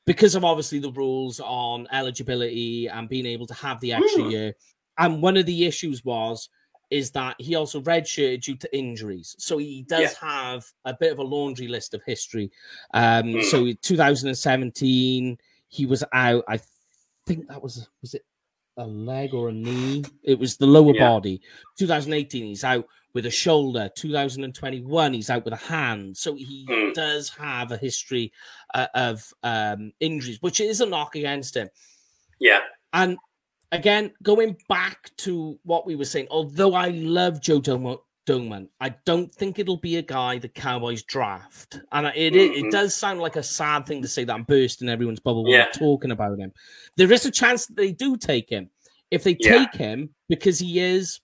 Because of obviously the rules on eligibility and being able to have the extra mm. year. And one of the issues was is that he also redshirted due to injuries. So he does yeah. have a bit of a laundry list of history. Um, mm. So 2017, he was out. I think that was was it a leg or a knee? It was the lower yeah. body. 2018, he's out with a shoulder. 2021, he's out with a hand. So he mm. does have a history uh, of um, injuries, which is a knock against him. Yeah. And again, going back to what we were saying, although I love Joe Domann, I don't think it'll be a guy the Cowboys draft. And it, mm-hmm. it, does sound like a sad thing to say that I'm bursting everyone's bubble when yeah. I'm talking about him. There is a chance that they do take him. If they yeah. take him, because he is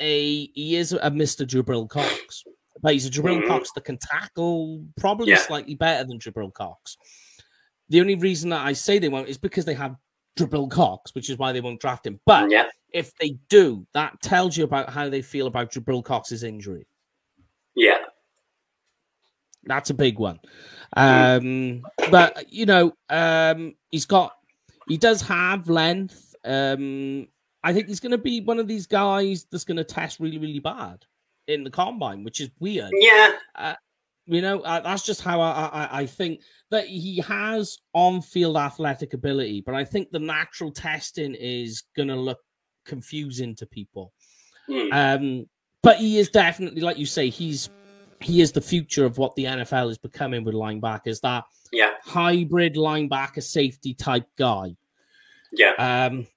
a he is a Mr. Jabril Cox. But he's a Jabril mm-hmm. Cox that can tackle probably yeah. slightly better than Jabril Cox. The only reason that I say they won't is because they have Jabril Cox, which is why they won't draft him. But yeah. if they do, that tells you about how they feel about Jabril Cox's injury. Yeah. That's a big one. Um, mm. But, you know, um, he's got, he does have length. Um, I think he's going to be one of these guys that's going to test really, really bad in the combine, which is weird. Yeah. Uh, you know, uh, that's just how I, I, I think that he has on-field athletic ability, but I think the natural testing is going to look confusing to people. Mm. Um, but he is definitely, like you say, he's he is the future of what the NFL is becoming with linebackers. That yeah. hybrid linebacker safety type guy. Yeah. Um,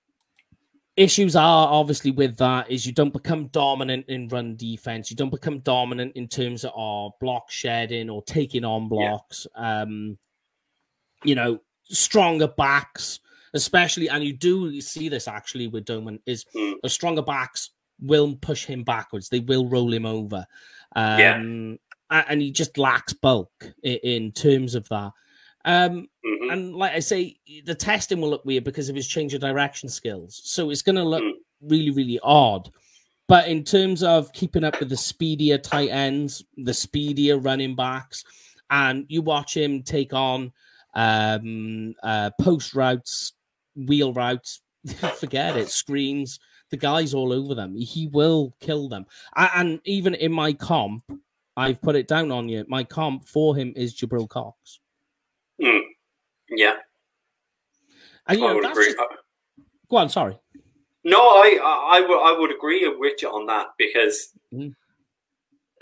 issues are obviously with that is you don't become dominant in run defense. You don't become dominant in terms of block shedding or taking on blocks. Yeah. Um, you know, stronger backs, especially, and you do see this actually with Domann is mm. the stronger backs will push him backwards. They will roll him over. Um, yeah. and he just lacks bulk in terms of that. Um, mm-hmm. And like I say, the testing will look weird because of his change of direction skills. So it's going to look mm. really, really odd. But in terms of keeping up with the speedier tight ends, the speedier running backs, and you watch him take on um, uh, post routes, wheel routes, *laughs* forget it, screens, the guys all over them. He will kill them. And even in my comp, I've put it down on you. My comp for him is Jabril Cox. Mm. Yeah. And, you know, I would agree. Just... Go on, sorry. No, I, I, I, would, I would agree with you on that because mm.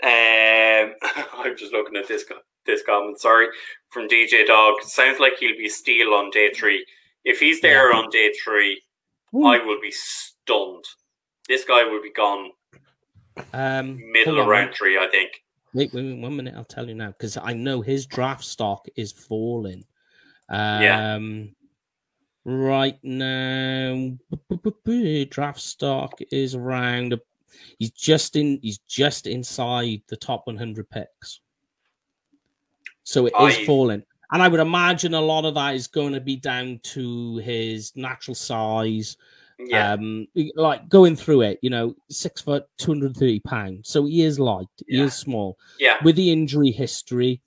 Um, *laughs* I'm just looking at this this comment. Sorry, from DJ Dog. Sounds like he'll be steel on day three. If he's there yeah. on day three, Ooh. I will be stunned. This guy will be gone. Um, middle of round three, I think. Wait, wait, wait, one minute. I'll tell you now because I know his draft stock is falling. Um, yeah. Right now, *laughs* draft stock is around. He's just in. He's just inside the top 100 picks. So it is I... falling, and I would imagine a lot of that is going to be down to his natural size. Yeah. Um, like going through it, you know, six foot, 230 pounds. So he is light, yeah. he is small. Yeah. With the injury history,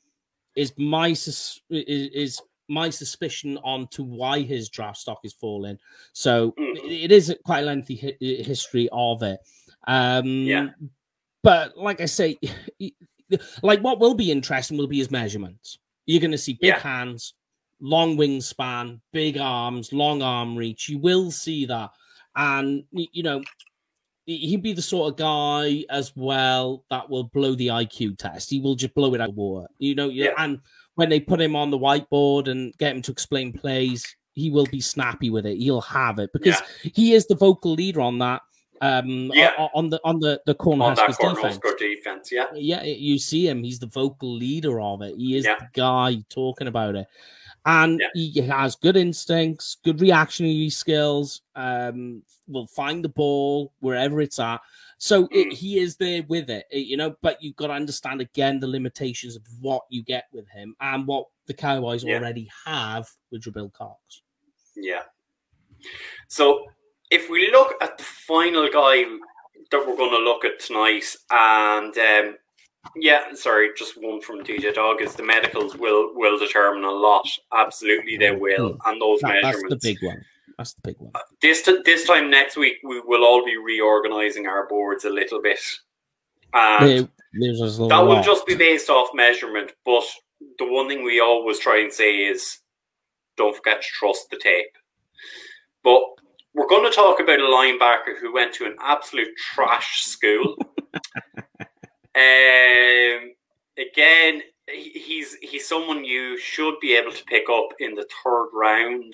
is my sus- is, is my suspicion on to why his draft stock is falling. So mm. it is quite a lengthy hi- history of it. Um, yeah. But like I say, like what will be interesting will be his measurements. You're going to see big yeah. hands, long wingspan, big arms, long arm reach. You will see that and you know he'd be the sort of guy as well that will blow the IQ test. He will just blow it out of water, you know. Yeah. And when they put him on the whiteboard and get him to explain plays, he will be snappy with it. He'll have it because yeah. he is the vocal leader on that. Um, yeah. on the on the the Cornhuskers defense. defense, yeah, yeah. You see him; he's the vocal leader of it. He is yeah. the guy talking about it and yeah. he has good instincts, good reactionary skills. Um, will find the ball wherever it's at. So it, mm. he is there with it, you know. But you've got to understand again the limitations of what you get with him and what the Cowboys yeah. already have with Jabril Cox. Yeah. So if we look at the final guy that we're going to look at tonight, and um, yeah, sorry, just one from DJ Dog is the medicals will will determine a lot. Absolutely, they will, and those that, measurements. That's the big one. That's the big one. Uh, this t- this time next week, we will all be reorganizing our boards a little bit, and that will just be based off measurement. But the one thing we always try and say is, don't forget to trust the tape. But we're going to talk about a linebacker who went to an absolute trash school. *laughs* Um, again, he's he's someone you should be able to pick up in the third round.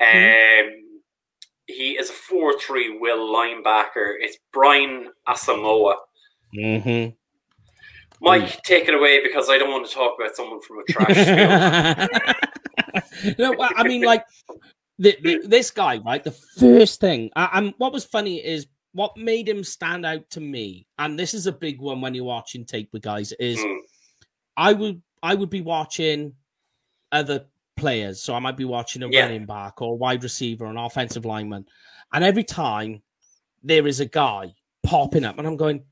Mm-hmm. Um, he is a four-three will linebacker. It's Brian Asamoah. Mm-hmm. Mike, take it away because I don't want to talk about someone from a trash *laughs* school. *laughs* no, I mean, like the, the, this guy, right? The first thing, and what was funny is what made him stand out to me, and this is a big one when you're watching tape with guys, is mm. I would I would be watching other players. So I might be watching a yeah. running back or wide receiver, an offensive lineman. And every time there is a guy popping up, and I'm going,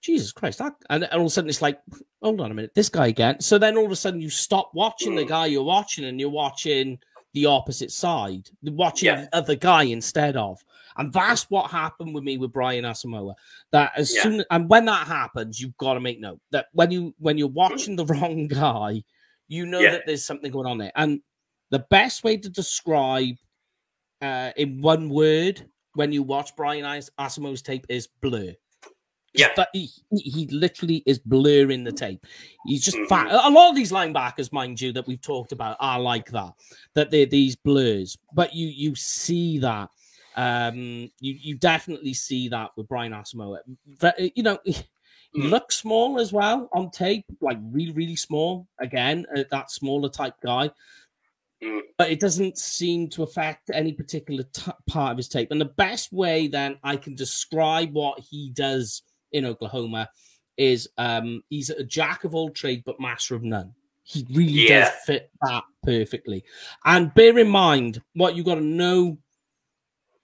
Jesus Christ. That, and all of a sudden it's like, hold on a minute, this guy again. So then all of a sudden you stop watching mm. the guy you're watching and you're watching the opposite side, watching yeah. the other guy instead of. And that's what happened with me with Brian Asamoah. That as yeah. soon and when that happens, you've got to make note that when you when you're watching the *laughs* wrong guy, you know yeah. that there's something going on there. And the best way to describe uh, in one word when you watch Brian Asamoah's tape is blur. Yeah, but he, he literally is blurring the tape. He's just mm-hmm. fat. A lot of these linebackers, mind you, that we've talked about are like that. That they're these blurs, but you you see that um, you you definitely see that with Brian Asamoah. You know, he hmm. looks small as well on tape, like really really small. Again, uh, that smaller type guy. Hmm. But it doesn't seem to affect any particular t- part of his tape. And the best way then I can describe what he does in Oklahoma is um, he's a jack of all trades but master of none. He really yeah. does fit that perfectly. And bear in mind what you've got to know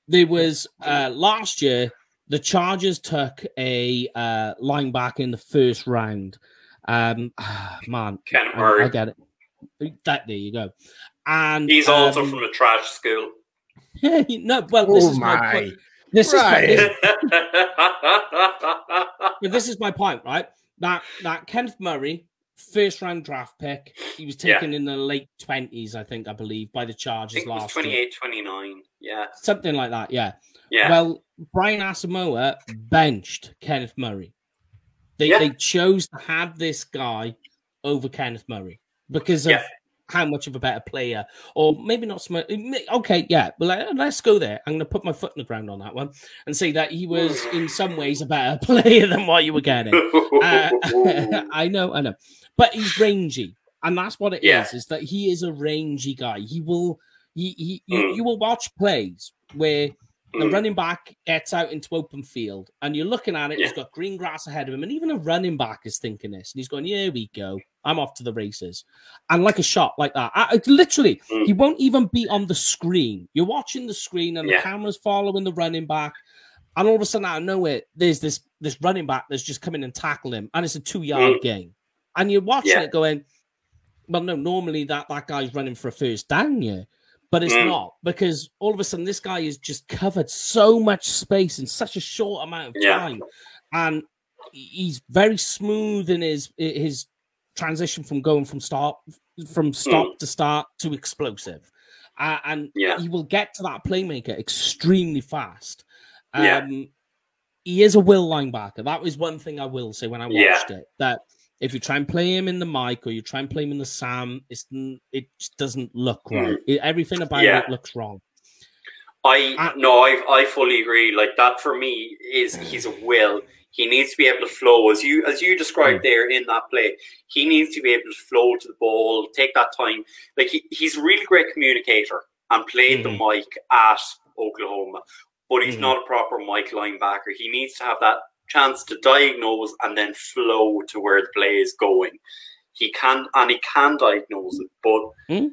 there was uh, last year the Chargers took a uh, linebacker in the first round. Um, *sighs* man, Kenneth Murray. I, I, get it. That there you go. And he's um, also from the trash school. Yeah, *laughs* no, well, this oh is my, my point. This right. is my, *laughs* this is my point, right? That that Kenneth Murray first round draft pick. He was taken yeah. in the late 20s, I think, I believe, by the Chargers last 28, year. 29. Yeah. Something like that. Yeah. Yeah. Well, Brian Asamoah benched Kenneth Murray. They yeah. they chose to have this guy over Kenneth Murray because of yeah. How much of a better player, or maybe not smart. Okay, yeah, but let's go there. I'm going to put my foot in the ground on that one and say that he was in some ways a better *laughs* player than what you were getting. *laughs* uh, *laughs* I know, I know, but he's rangy, and that's what it yeah. is. Is that he is a rangy guy. He will, he, he you, mm. you will watch plays where the mm. running back gets out into open field, and you're looking at it. Yeah. He's got green grass ahead of him, and even a running back is thinking this, and he's going, "Here we go, I'm off to the races." And like a shot like that, I, literally, mm. he won't even be on the screen. You're watching the screen, and yeah. the camera's following the running back, and all of a sudden, out of nowhere, there's this this running back that's just coming and tackle him, and it's a two yard mm. game, and you're watching yeah. it going, "Well, no, normally that that guy's running for a first down, yeah." but it's mm. not because all of a sudden this guy has just covered so much space in such a short amount of time, yeah. and he's very smooth in his his transition from going from start from stop mm. to start to explosive, uh, and yeah. he will get to that playmaker extremely fast. Um, yeah. He is a will linebacker. That was one thing I will say when I watched yeah. it. That if you try and play him in the Mike or you try and play him in the Sam, it just doesn't look right. Mm. It, everything about yeah. it looks wrong. I uh, no, I I fully agree. Like that for me is he's a will. He needs to be able to flow as you as you described mm. there in that play. He needs to be able to flow to the ball, take that time. Like he, he's a really great communicator and played mm-hmm. the Mike at Oklahoma, but he's mm-hmm. not a proper Mike linebacker. He needs to have that chance to diagnose and then flow to where the play is going. He can and he can diagnose it, but mm.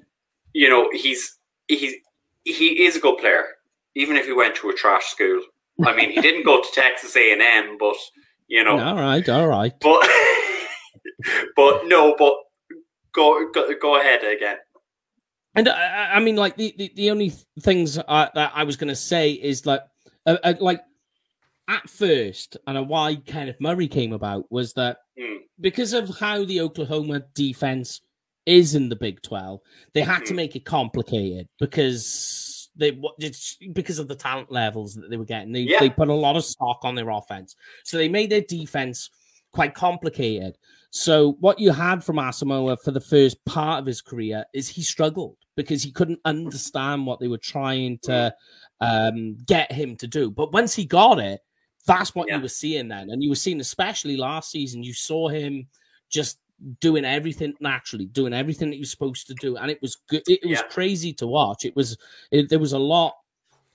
you know he's he's he is a good player, even if he went to a trash school. I mean, he didn't go to Texas A and M, but you know, all right, all right, but *laughs* but no, but go go, go ahead again. And I, I mean, like the, the, the only things I, that I was going to say is like, uh, uh, like at first, and why Kenneth Murray came about was that mm. because of how the Oklahoma defense is in the Big 12, they had mm. to hmm. make it complicated because they it's because of the talent levels that they were getting. They, yeah. they put a lot of stock on their offense. So they made their defense quite complicated. So what you had from Asamoah for the first part of his career is he struggled because he couldn't understand what they were trying to um, get him to do. But once he got it, that's what yeah. you were seeing then. And you were seeing, especially last season, you saw him just doing everything naturally, doing everything that he was supposed to do. And it was good. It, was yeah. crazy to watch. It was, it, there was a lot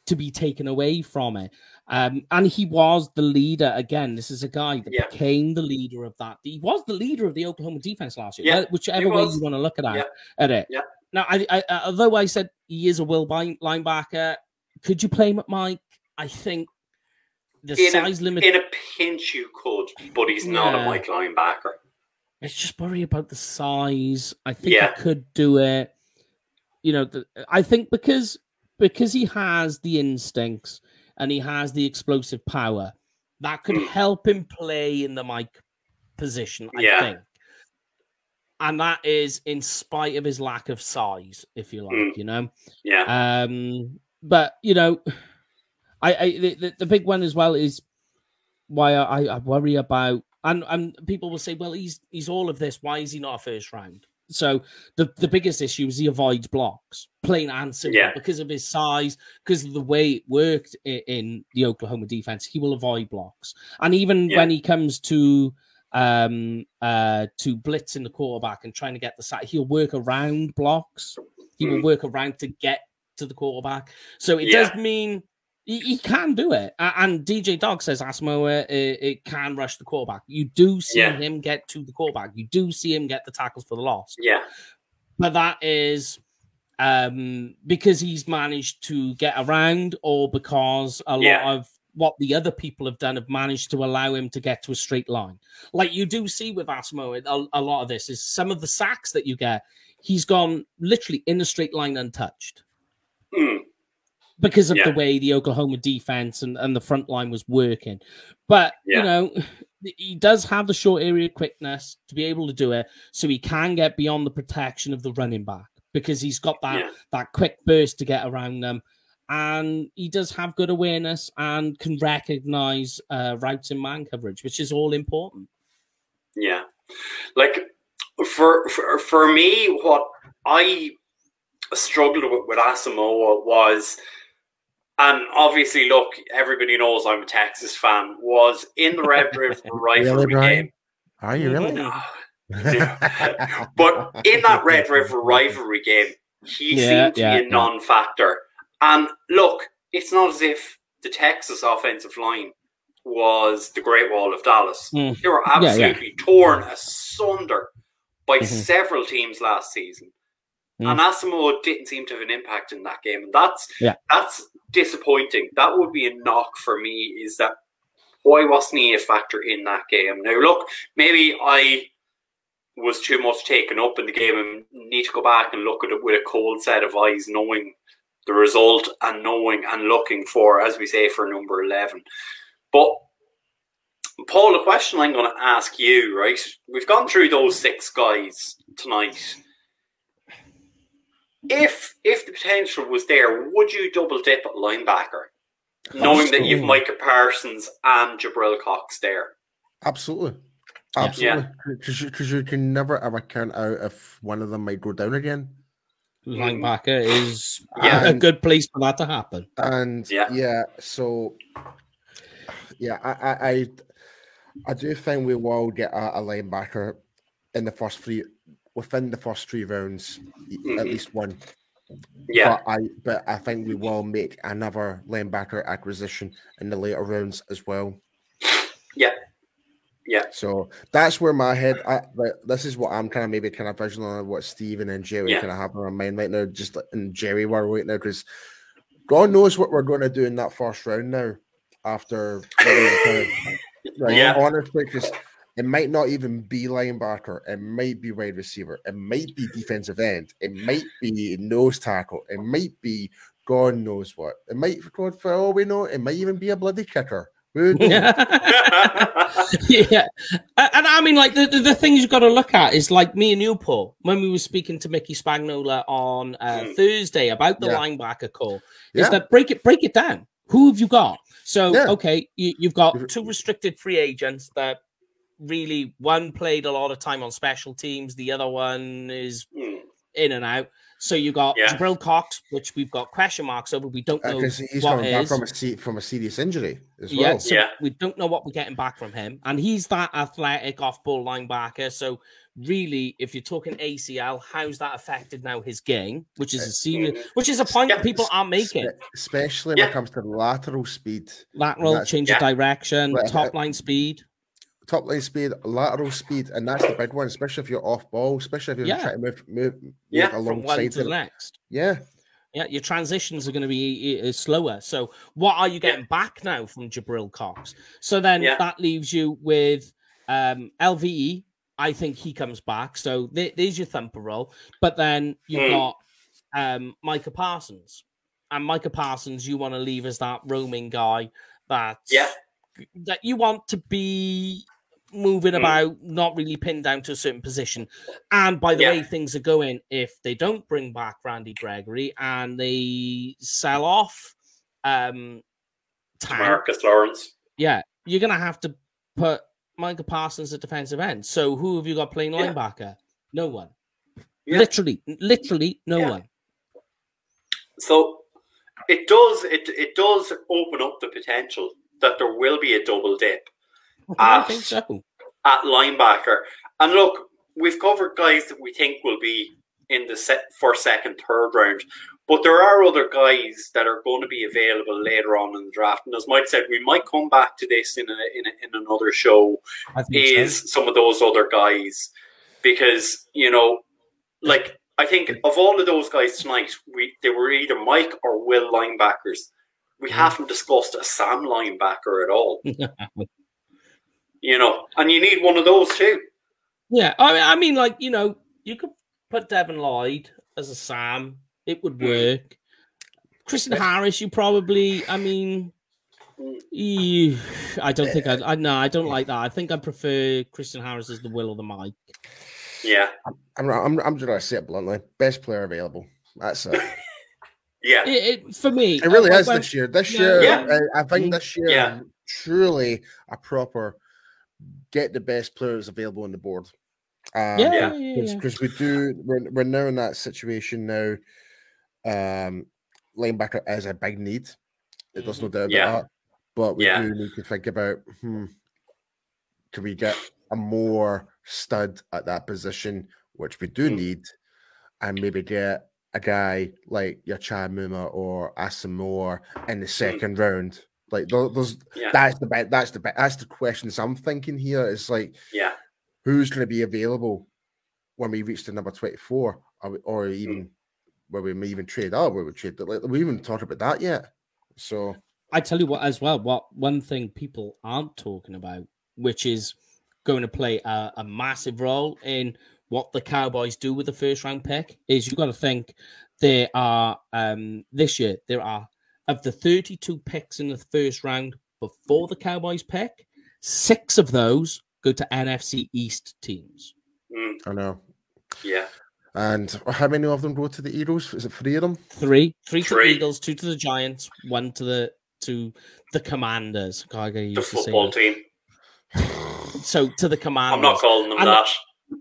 to be taken away from it. Um, and he was the leader again. This is a guy that yeah. became the leader of that. He was the leader of the Oklahoma defense last year. Yeah, whichever way you want to look at that, at it. Yeah. Now, I, I, although I said he is a will linebacker, could you play him at Mike? I think the in size a, limit in a pinch you could, but he's not a Mike linebacker. I just worry about the size. I think yeah. he could do it. You know, the, I think because because he has the instincts and he has the explosive power, that could mm. help him play in the Mike position. I yeah. think. And that is in spite of his lack of size, if you like, mm. you know. Yeah. Um, but you know, *sighs* I, I the, the big one as well is why I, I worry about and and people will say, well, he's he's all of this. Why is he not a first round? So the, the biggest issue is he avoids blocks, plain and simple, yeah. because of his size, because of the way it worked in, in the Oklahoma defense. He will avoid blocks, and even yeah. when he comes to um uh to blitzing the quarterback and trying to get the sack, he'll work around blocks. He mm. will work around to get to the quarterback. So it yeah. does mean he, he, can do it. And DJ Dog says Asamoah it, it, can rush the quarterback. You do see yeah. him get to the quarterback. You do see him get the tackles for the loss. Yeah. But that is um, because he's managed to get around or because a yeah. lot of what the other people have done have managed to allow him to get to a straight line. Like you do see with Asamoah, a, a lot of this is some of the sacks that you get, he's gone literally in a straight line untouched. Mm because of yeah. the way the Oklahoma defense and, and the front line was working. But, yeah. you know, he does have the short area quickness to be able to do it, so he can get beyond the protection of the running back because he's got that, yeah. that quick burst to get around them. And he does have good awareness and can recognize uh, routes in man coverage, which is all important. Yeah, like for for for me, what I struggled with with Asamoah was, and obviously, look, everybody knows I'm a Texas fan. Was in the Red River rivalry *laughs* really, game. Are you really? *laughs* but in that Red River rivalry game, he yeah, seemed to yeah, be a non-factor. And look, it's not as if the Texas offensive line was the Great Wall of Dallas. Mm. They were absolutely yeah, torn asunder by mm-hmm. several teams last season. Mm. And Asamoah didn't seem to have an impact in that game. And that's yeah. that's disappointing. That would be a knock for me, is that why wasn't he a factor in that game? Now look, maybe I was too much taken up in the game and need to go back and look at it with a cold set of eyes, knowing the result and knowing and looking for, as we say, for number 11. But, Paul, the question I'm going to ask you, right? We've gone through those six guys tonight. If if the potential was there, would you double dip at linebacker, knowing that you've Micah Parsons and Jabril Cox there? Absolutely. Absolutely, because yeah. you, you, can never ever count out if one of them might go down again. Mm. Linebacker is yeah. a good place for that to happen. And yeah, yeah so yeah, I, I, I, I do think we will get a, a, linebacker in the first three, within the first three rounds, mm-hmm. at least one. Yeah, but I, but I think we will make another linebacker acquisition in the later rounds as well. Yeah, yeah. So that's where my head. I, this is what I'm kind of maybe kind of visioning what Stephen and Jerry yeah. kind of have in our mind right now, just in Jerry world right now, because God knows what we're going to do in that first round now. After, right, *laughs* yeah, honestly, because it might not even be linebacker. It might be wide receiver. It might be defensive end. It might be nose tackle. It might be God knows what. It might, God, for all we know, it might even be a bloody kicker. *laughs* yeah, *laughs* and I mean, like the, the, the things you've got to look at is like me and you, Paul, when we were speaking to Mickey Spagnola on uh, mm. Thursday about the yeah. linebacker call, is yeah. that break it break it down. Who have you got? So yeah. okay, you, you've got two restricted free agents that really one played a lot of time on special teams, the other one is mm. in and out. So you got yeah. Jabril Cox, which we've got question marks over. We don't uh, know because uh, he's coming back from a from a serious injury as well. Yeah, so yeah, we don't know what we're getting back from him, and he's that athletic off-ball linebacker. So really, if you're talking ACL, how's that affected now his game, which is a senior, mm. which is a point yeah. that people aren't making, especially when it comes to lateral speed, lateral change of direction, top line speed top line speed, lateral speed, and that's the big one, especially if you're off ball, especially if you're yeah. trying to move, move, move yeah, alongside to the next. Yeah. Yeah, your transitions are going to be slower. So, what are you getting yeah. back now from Jabril Cox? So then yeah. that leaves you with um, LVE. I think he comes back. So th- there's your thumper role. But then you've mm. got um, Micah Parsons, and Micah Parsons, you want to leave as that roaming guy that yeah that you want to be moving mm. about, not really pinned down to a certain position. And by the yeah. way things are going, if they don't bring back Randy Gregory and they sell off um Marcus Lawrence, yeah, you're gonna have to put Michael Parsons at defensive end. So who have you got playing linebacker? No one. Yeah. Literally, literally no one. So it does it it does open up the potential that there will be a double dip *laughs* I at, think so. at linebacker. And look, we've covered guys that we think will be in the set for second, third round. But there are other guys that are going to be available later on in the draft. And as Mike said, we might come back to this in a, in, a, in another show. Is so. some of those other guys because you know, like I think of all of those guys tonight, we they were either Mike or Will linebackers. We mm. haven't discussed a Sam linebacker at all. *laughs* you know, and you need one of those too. Yeah, I mean, I mean, like you know, you could put Devin Lloyd as a Sam; it would hmm. work. Christian Harris, you probably, I mean, you, I don't think I, I no, I don't like that. I think I prefer Christian Harris as the Will or the Mike. Yeah, I'm, I'm, I'm just gonna say it bluntly: best player available. That's it. *laughs* Yeah, it, it, for me, it really I, is I, this year. This year, yeah. I, I think mm-hmm. this year, yeah. truly a proper get the best players available on the board. Um, yeah, because yeah, yeah. we do. We're, we're now in that situation now. Um, linebacker is a big need. It does no doubt yeah. about that. But we do need to think about hmm, can we get a more stud at that position, which we do mm. need, and maybe get a guy like your Chad Muma or Asamoah in the mm. second mm. round. Like those, yeah. that's the best. That's the best. That's the questions I'm thinking here. It's like, yeah, who's going to be available when we reach the number 24, or, or mm. even mm. where we may even trade? up, where we trade. Like, we haven't talked about that yet. So I tell you what, as well, what one thing people aren't talking about, which is going to play a, a massive role in what the Cowboys do with the first round pick is you've got to think there are um this year there are of the 32 picks in the first round before the Cowboys pick, six of those go to NFC East teams. Mm. I know. Yeah. And how many of them go to the Eagles? Is it three of them? Three. Three, to the Eagles, two to the Giants, one to the to the Commanders. God, the football team. *sighs* So to the Commanders. I'm not calling them and that.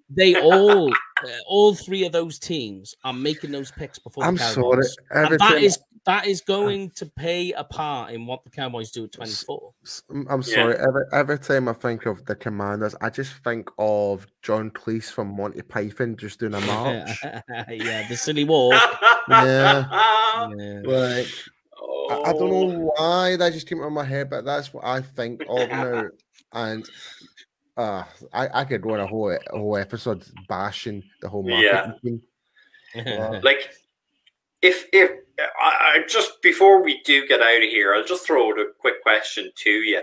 They all, uh, *laughs* all three of those teams are making those picks before. Cowboys. I'm sorry. And that is that is going to play a part in what the Cowboys do at 24. I'm sorry. Yeah. Every, every time I think of the Commanders, I just think of John Cleese from Monty Python just doing a *laughs* march. yeah, the silly walk. yeah. yeah. Like, oh. I, I, don't know oh. why that just came out of my head, but that's what I think of now. *laughs* And uh, I, I could go on a whole a whole episode bashing the whole marketing yeah. team. *laughs* like if if I, I, just before we do get out of here, I'll just throw out a quick question to you.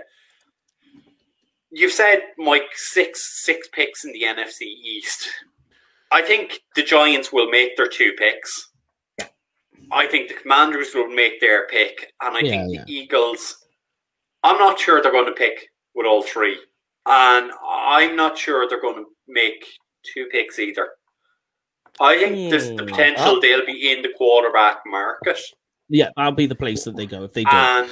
You've said Mike six six picks in the NFC East. I think the Giants will make their two picks. I think the Commanders will make their pick, and I yeah, think yeah. the Eagles. I'm not sure they're going to pick with all three, and I'm not sure they're going to make two picks either. I think there's the hmm. potential they'll be in the quarterback market. Yeah, that'll be the place that they go if they do. And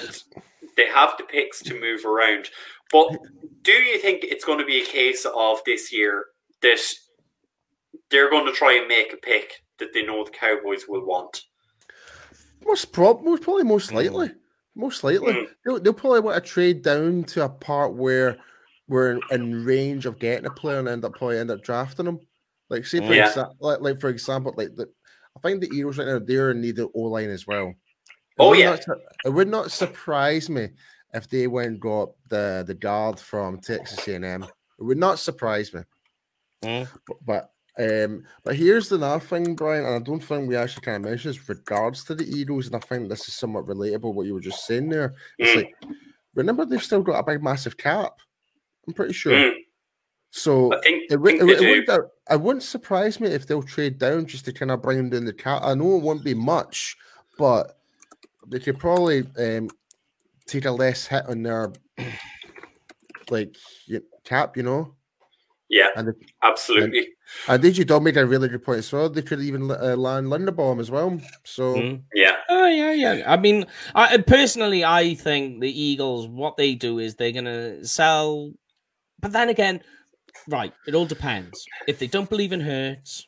they have the picks to move around. But do you think it's going to be a case of this year that they're going to try and make a pick that they know the Cowboys will want? Most, prob- most probably, most likely. Mm. Most likely. Mm. They'll, they'll probably want to trade down to a part where we're in, in range of getting a player and end up probably end up drafting them. Like, say for yeah. example, like, like, for example, like the, I think the Eagles right now they're in need of O line as well. It oh yeah, not, it would not surprise me if they went and got the the guard from Texas A&M. It would not surprise me. Mm. But, but um, but here's another thing, Brian, and I don't think we actually kind of mentioned this regards to the Eagles, and I think this is somewhat relatable what you were just saying there. It's mm. like remember they've still got a big massive cap. I'm pretty sure. Mm. So I think, it, think it, it, wouldn't, it, wouldn't, surprise me if they'll trade down just to kind of bring them down the cap. I know it won't be much, but they could probably um, take a less hit on their *clears throat* like cap, you know. Yeah, and absolutely. And, and DJ Dog made a really good point as well. They could even uh, land Linderbaum as well. So mm, yeah, oh yeah, yeah. I mean, I, personally, I think the Eagles, what they do is they're gonna sell, but then again, right, it all depends. If they don't believe in Hurts,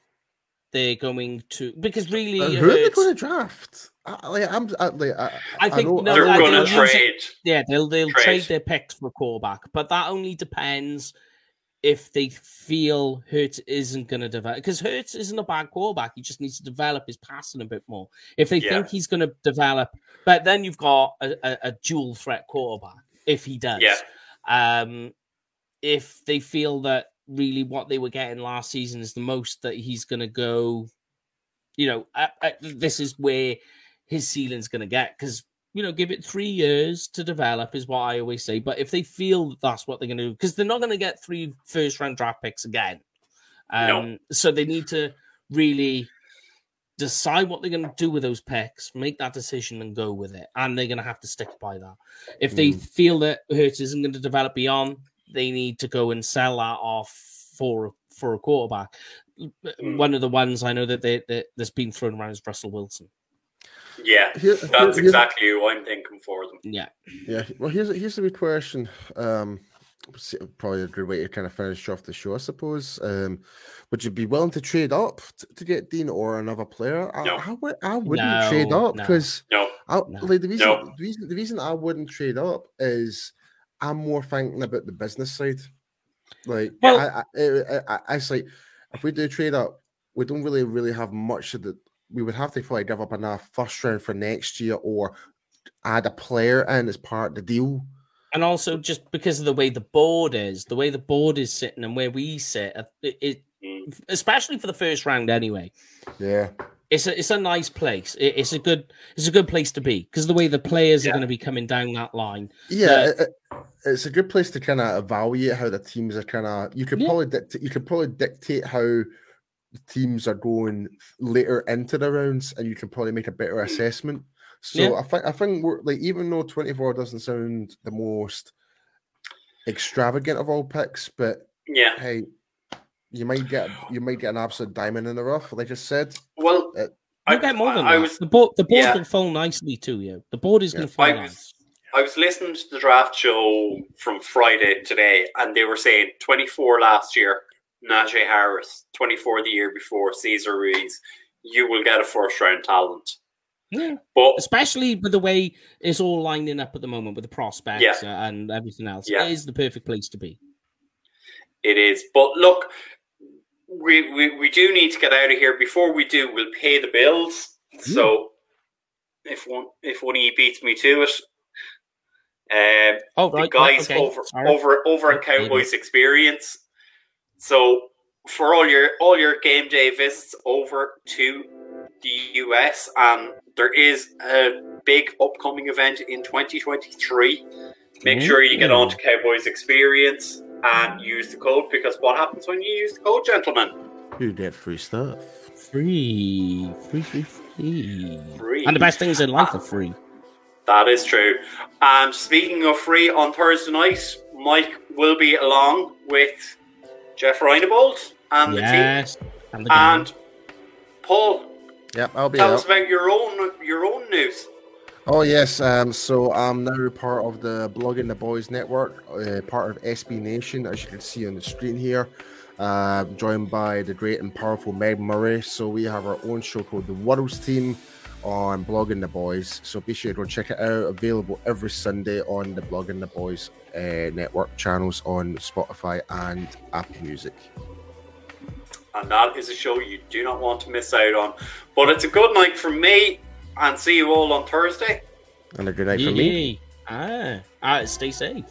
they're going to because really, uh, who Hurts, are they going to draft? I, like, I'm, I, like, I, I think I no, they're going to trade. yeah, they'll they'll trade. trade their picks for quarterback, but that only depends if they feel Hurts isn't going to develop because Hurts isn't a bad quarterback. He just needs to develop his passing a bit more. If they yeah. think he's going to develop, but then you've got a, a, a, dual threat quarterback if he does. Yeah. Um, if they feel that really what they were getting last season is the most that he's going to go, you know, this is where his ceiling's going to get because you know, give it three years to develop is what I always say. But if they feel that that's what they're going to do, because they're not going to get three first round draft picks again, um, no. so they need to really decide what they're going to do with those picks, make that decision, and go with it. And they're going to have to stick by that. If they mm. feel that Hurts isn't going to develop beyond, they need to go and sell that off for for a quarterback. Mm. One of the ones I know that, they, that that's been thrown around is Russell Wilson. Yeah, that's exactly who I'm thinking for them. Yeah, yeah. Well, here's here's a good question. Um, probably a good way to kind of finish off the show, I suppose. Um, would you be willing to trade up to, to get Dean or another player? No. I, I, would, I wouldn't No, trade up no. because No. I, No. like the reason, No. the reason the reason I wouldn't trade up is I'm more thinking about the business side. Like, Well- I, I, I, I, I it's like if we do trade up, we don't really really have much of the. We would have to probably give up enough first round for next year or add a player in as part of the deal. And also, just because of the way the board is, the way the board is sitting, and where we sit, uh, it, it Mm. especially for the first round, anyway. Yeah, It's a it's a nice place. It, it's a good it's a good place to be because the way the players are going to be coming down that line. yeah. it- it- it's a good place to kind of evaluate how the teams are kind of. You could Yeah. probably dictate. You could probably dictate how teams are going later into the rounds, and you can probably make a better mm. assessment. So Yeah. I think I think we're like even though twenty four doesn't sound the most extravagant of all picks, but Yeah. hey, you might get you might get an absolute diamond in the rough, like I said. Well, Uh, You get more than I that. was the board the board yeah. can fall nicely to you. The board is Yeah. going to fall I nice. was I was listening to the draft show from Friday today, and they were saying 24 last year, Najee Harris, 24 the year before, Cesar Ruiz. You will get a first round talent. Yeah. But Especially with the way it's all lining up at the moment with the prospects Yeah. and everything else. Yeah. It is the perfect place to be. it is. But look, we, we, we do need to get out of here. Before we do, we'll pay the bills. So if one if one of you beats me to it, um, Oh, the right. guys right, okay. over Sorry. over over at Cowboys Experience. So for all your all your game day visits over to the US, um, there is a big upcoming event in 2023. Make sure you get Mm. on to Cowboys Experience and use the code because what happens when you use the code, gentlemen? You get free stuff. Free. Free, free, free. Free. And the best things in life are free. That is true. And speaking of free, on Thursday night, Mike will be along with Jeff Reinebold and yes. The the team. gang. And Paul, Yep, I'll be tell out. us about your own your own news. Oh yes, um, so I'm now part of the Blogging the Boys network, uh, part of SB Nation, as you can see on the screen here. Uh, joined by the great and powerful Meg Murray. So we have our own show called The World's Team on Blogging the Boys. So be sure to go check it out. Available every Sunday on the Blogging the Boys uh, network channels on Spotify and Apple Music. And that is a show you do not want to miss out on. But it's a good night for me, and see you all on Thursday. And a good night for me. Ah. ah, stay safe.